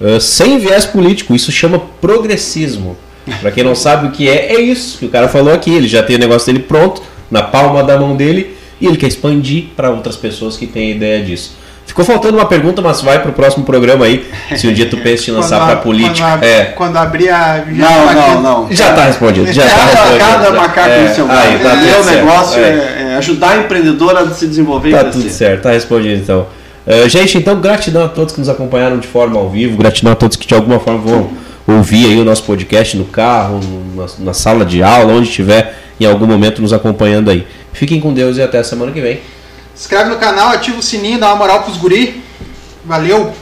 Speaker 1: Uh, sem viés político, isso chama progressismo. Pra quem não sabe o que é, é isso que o cara falou aqui. Ele já tem o negócio dele pronto, na palma da mão dele, e ele quer expandir para outras pessoas que têm ideia disso. Ficou faltando uma pergunta, mas vai pro próximo programa aí. Se um dia tu pensa em lançar para
Speaker 2: a-
Speaker 1: política.
Speaker 2: Quando, a-
Speaker 1: É.
Speaker 2: quando abrir a.
Speaker 3: Não, não, não.
Speaker 1: Já tá respondido, já tá
Speaker 3: cada,
Speaker 1: respondido.
Speaker 3: cada macaco
Speaker 1: É,
Speaker 3: no seu
Speaker 1: aí, tá
Speaker 3: Meu
Speaker 1: certo.
Speaker 3: negócio
Speaker 1: É.
Speaker 3: é, é ajudar a empreendedora a se desenvolver e
Speaker 1: Tá tudo certo, tá respondido então. Uh, gente, então gratidão a todos que nos acompanharam de forma ao vivo, gratidão a todos que de alguma forma vão ouvir aí o nosso podcast no carro, na, na sala de aula, onde estiver em algum momento nos acompanhando aí. Fiquem com Deus e até a semana que vem.
Speaker 2: Inscreve no canal, ativa o sininho, dá uma moral pros guri. Valeu!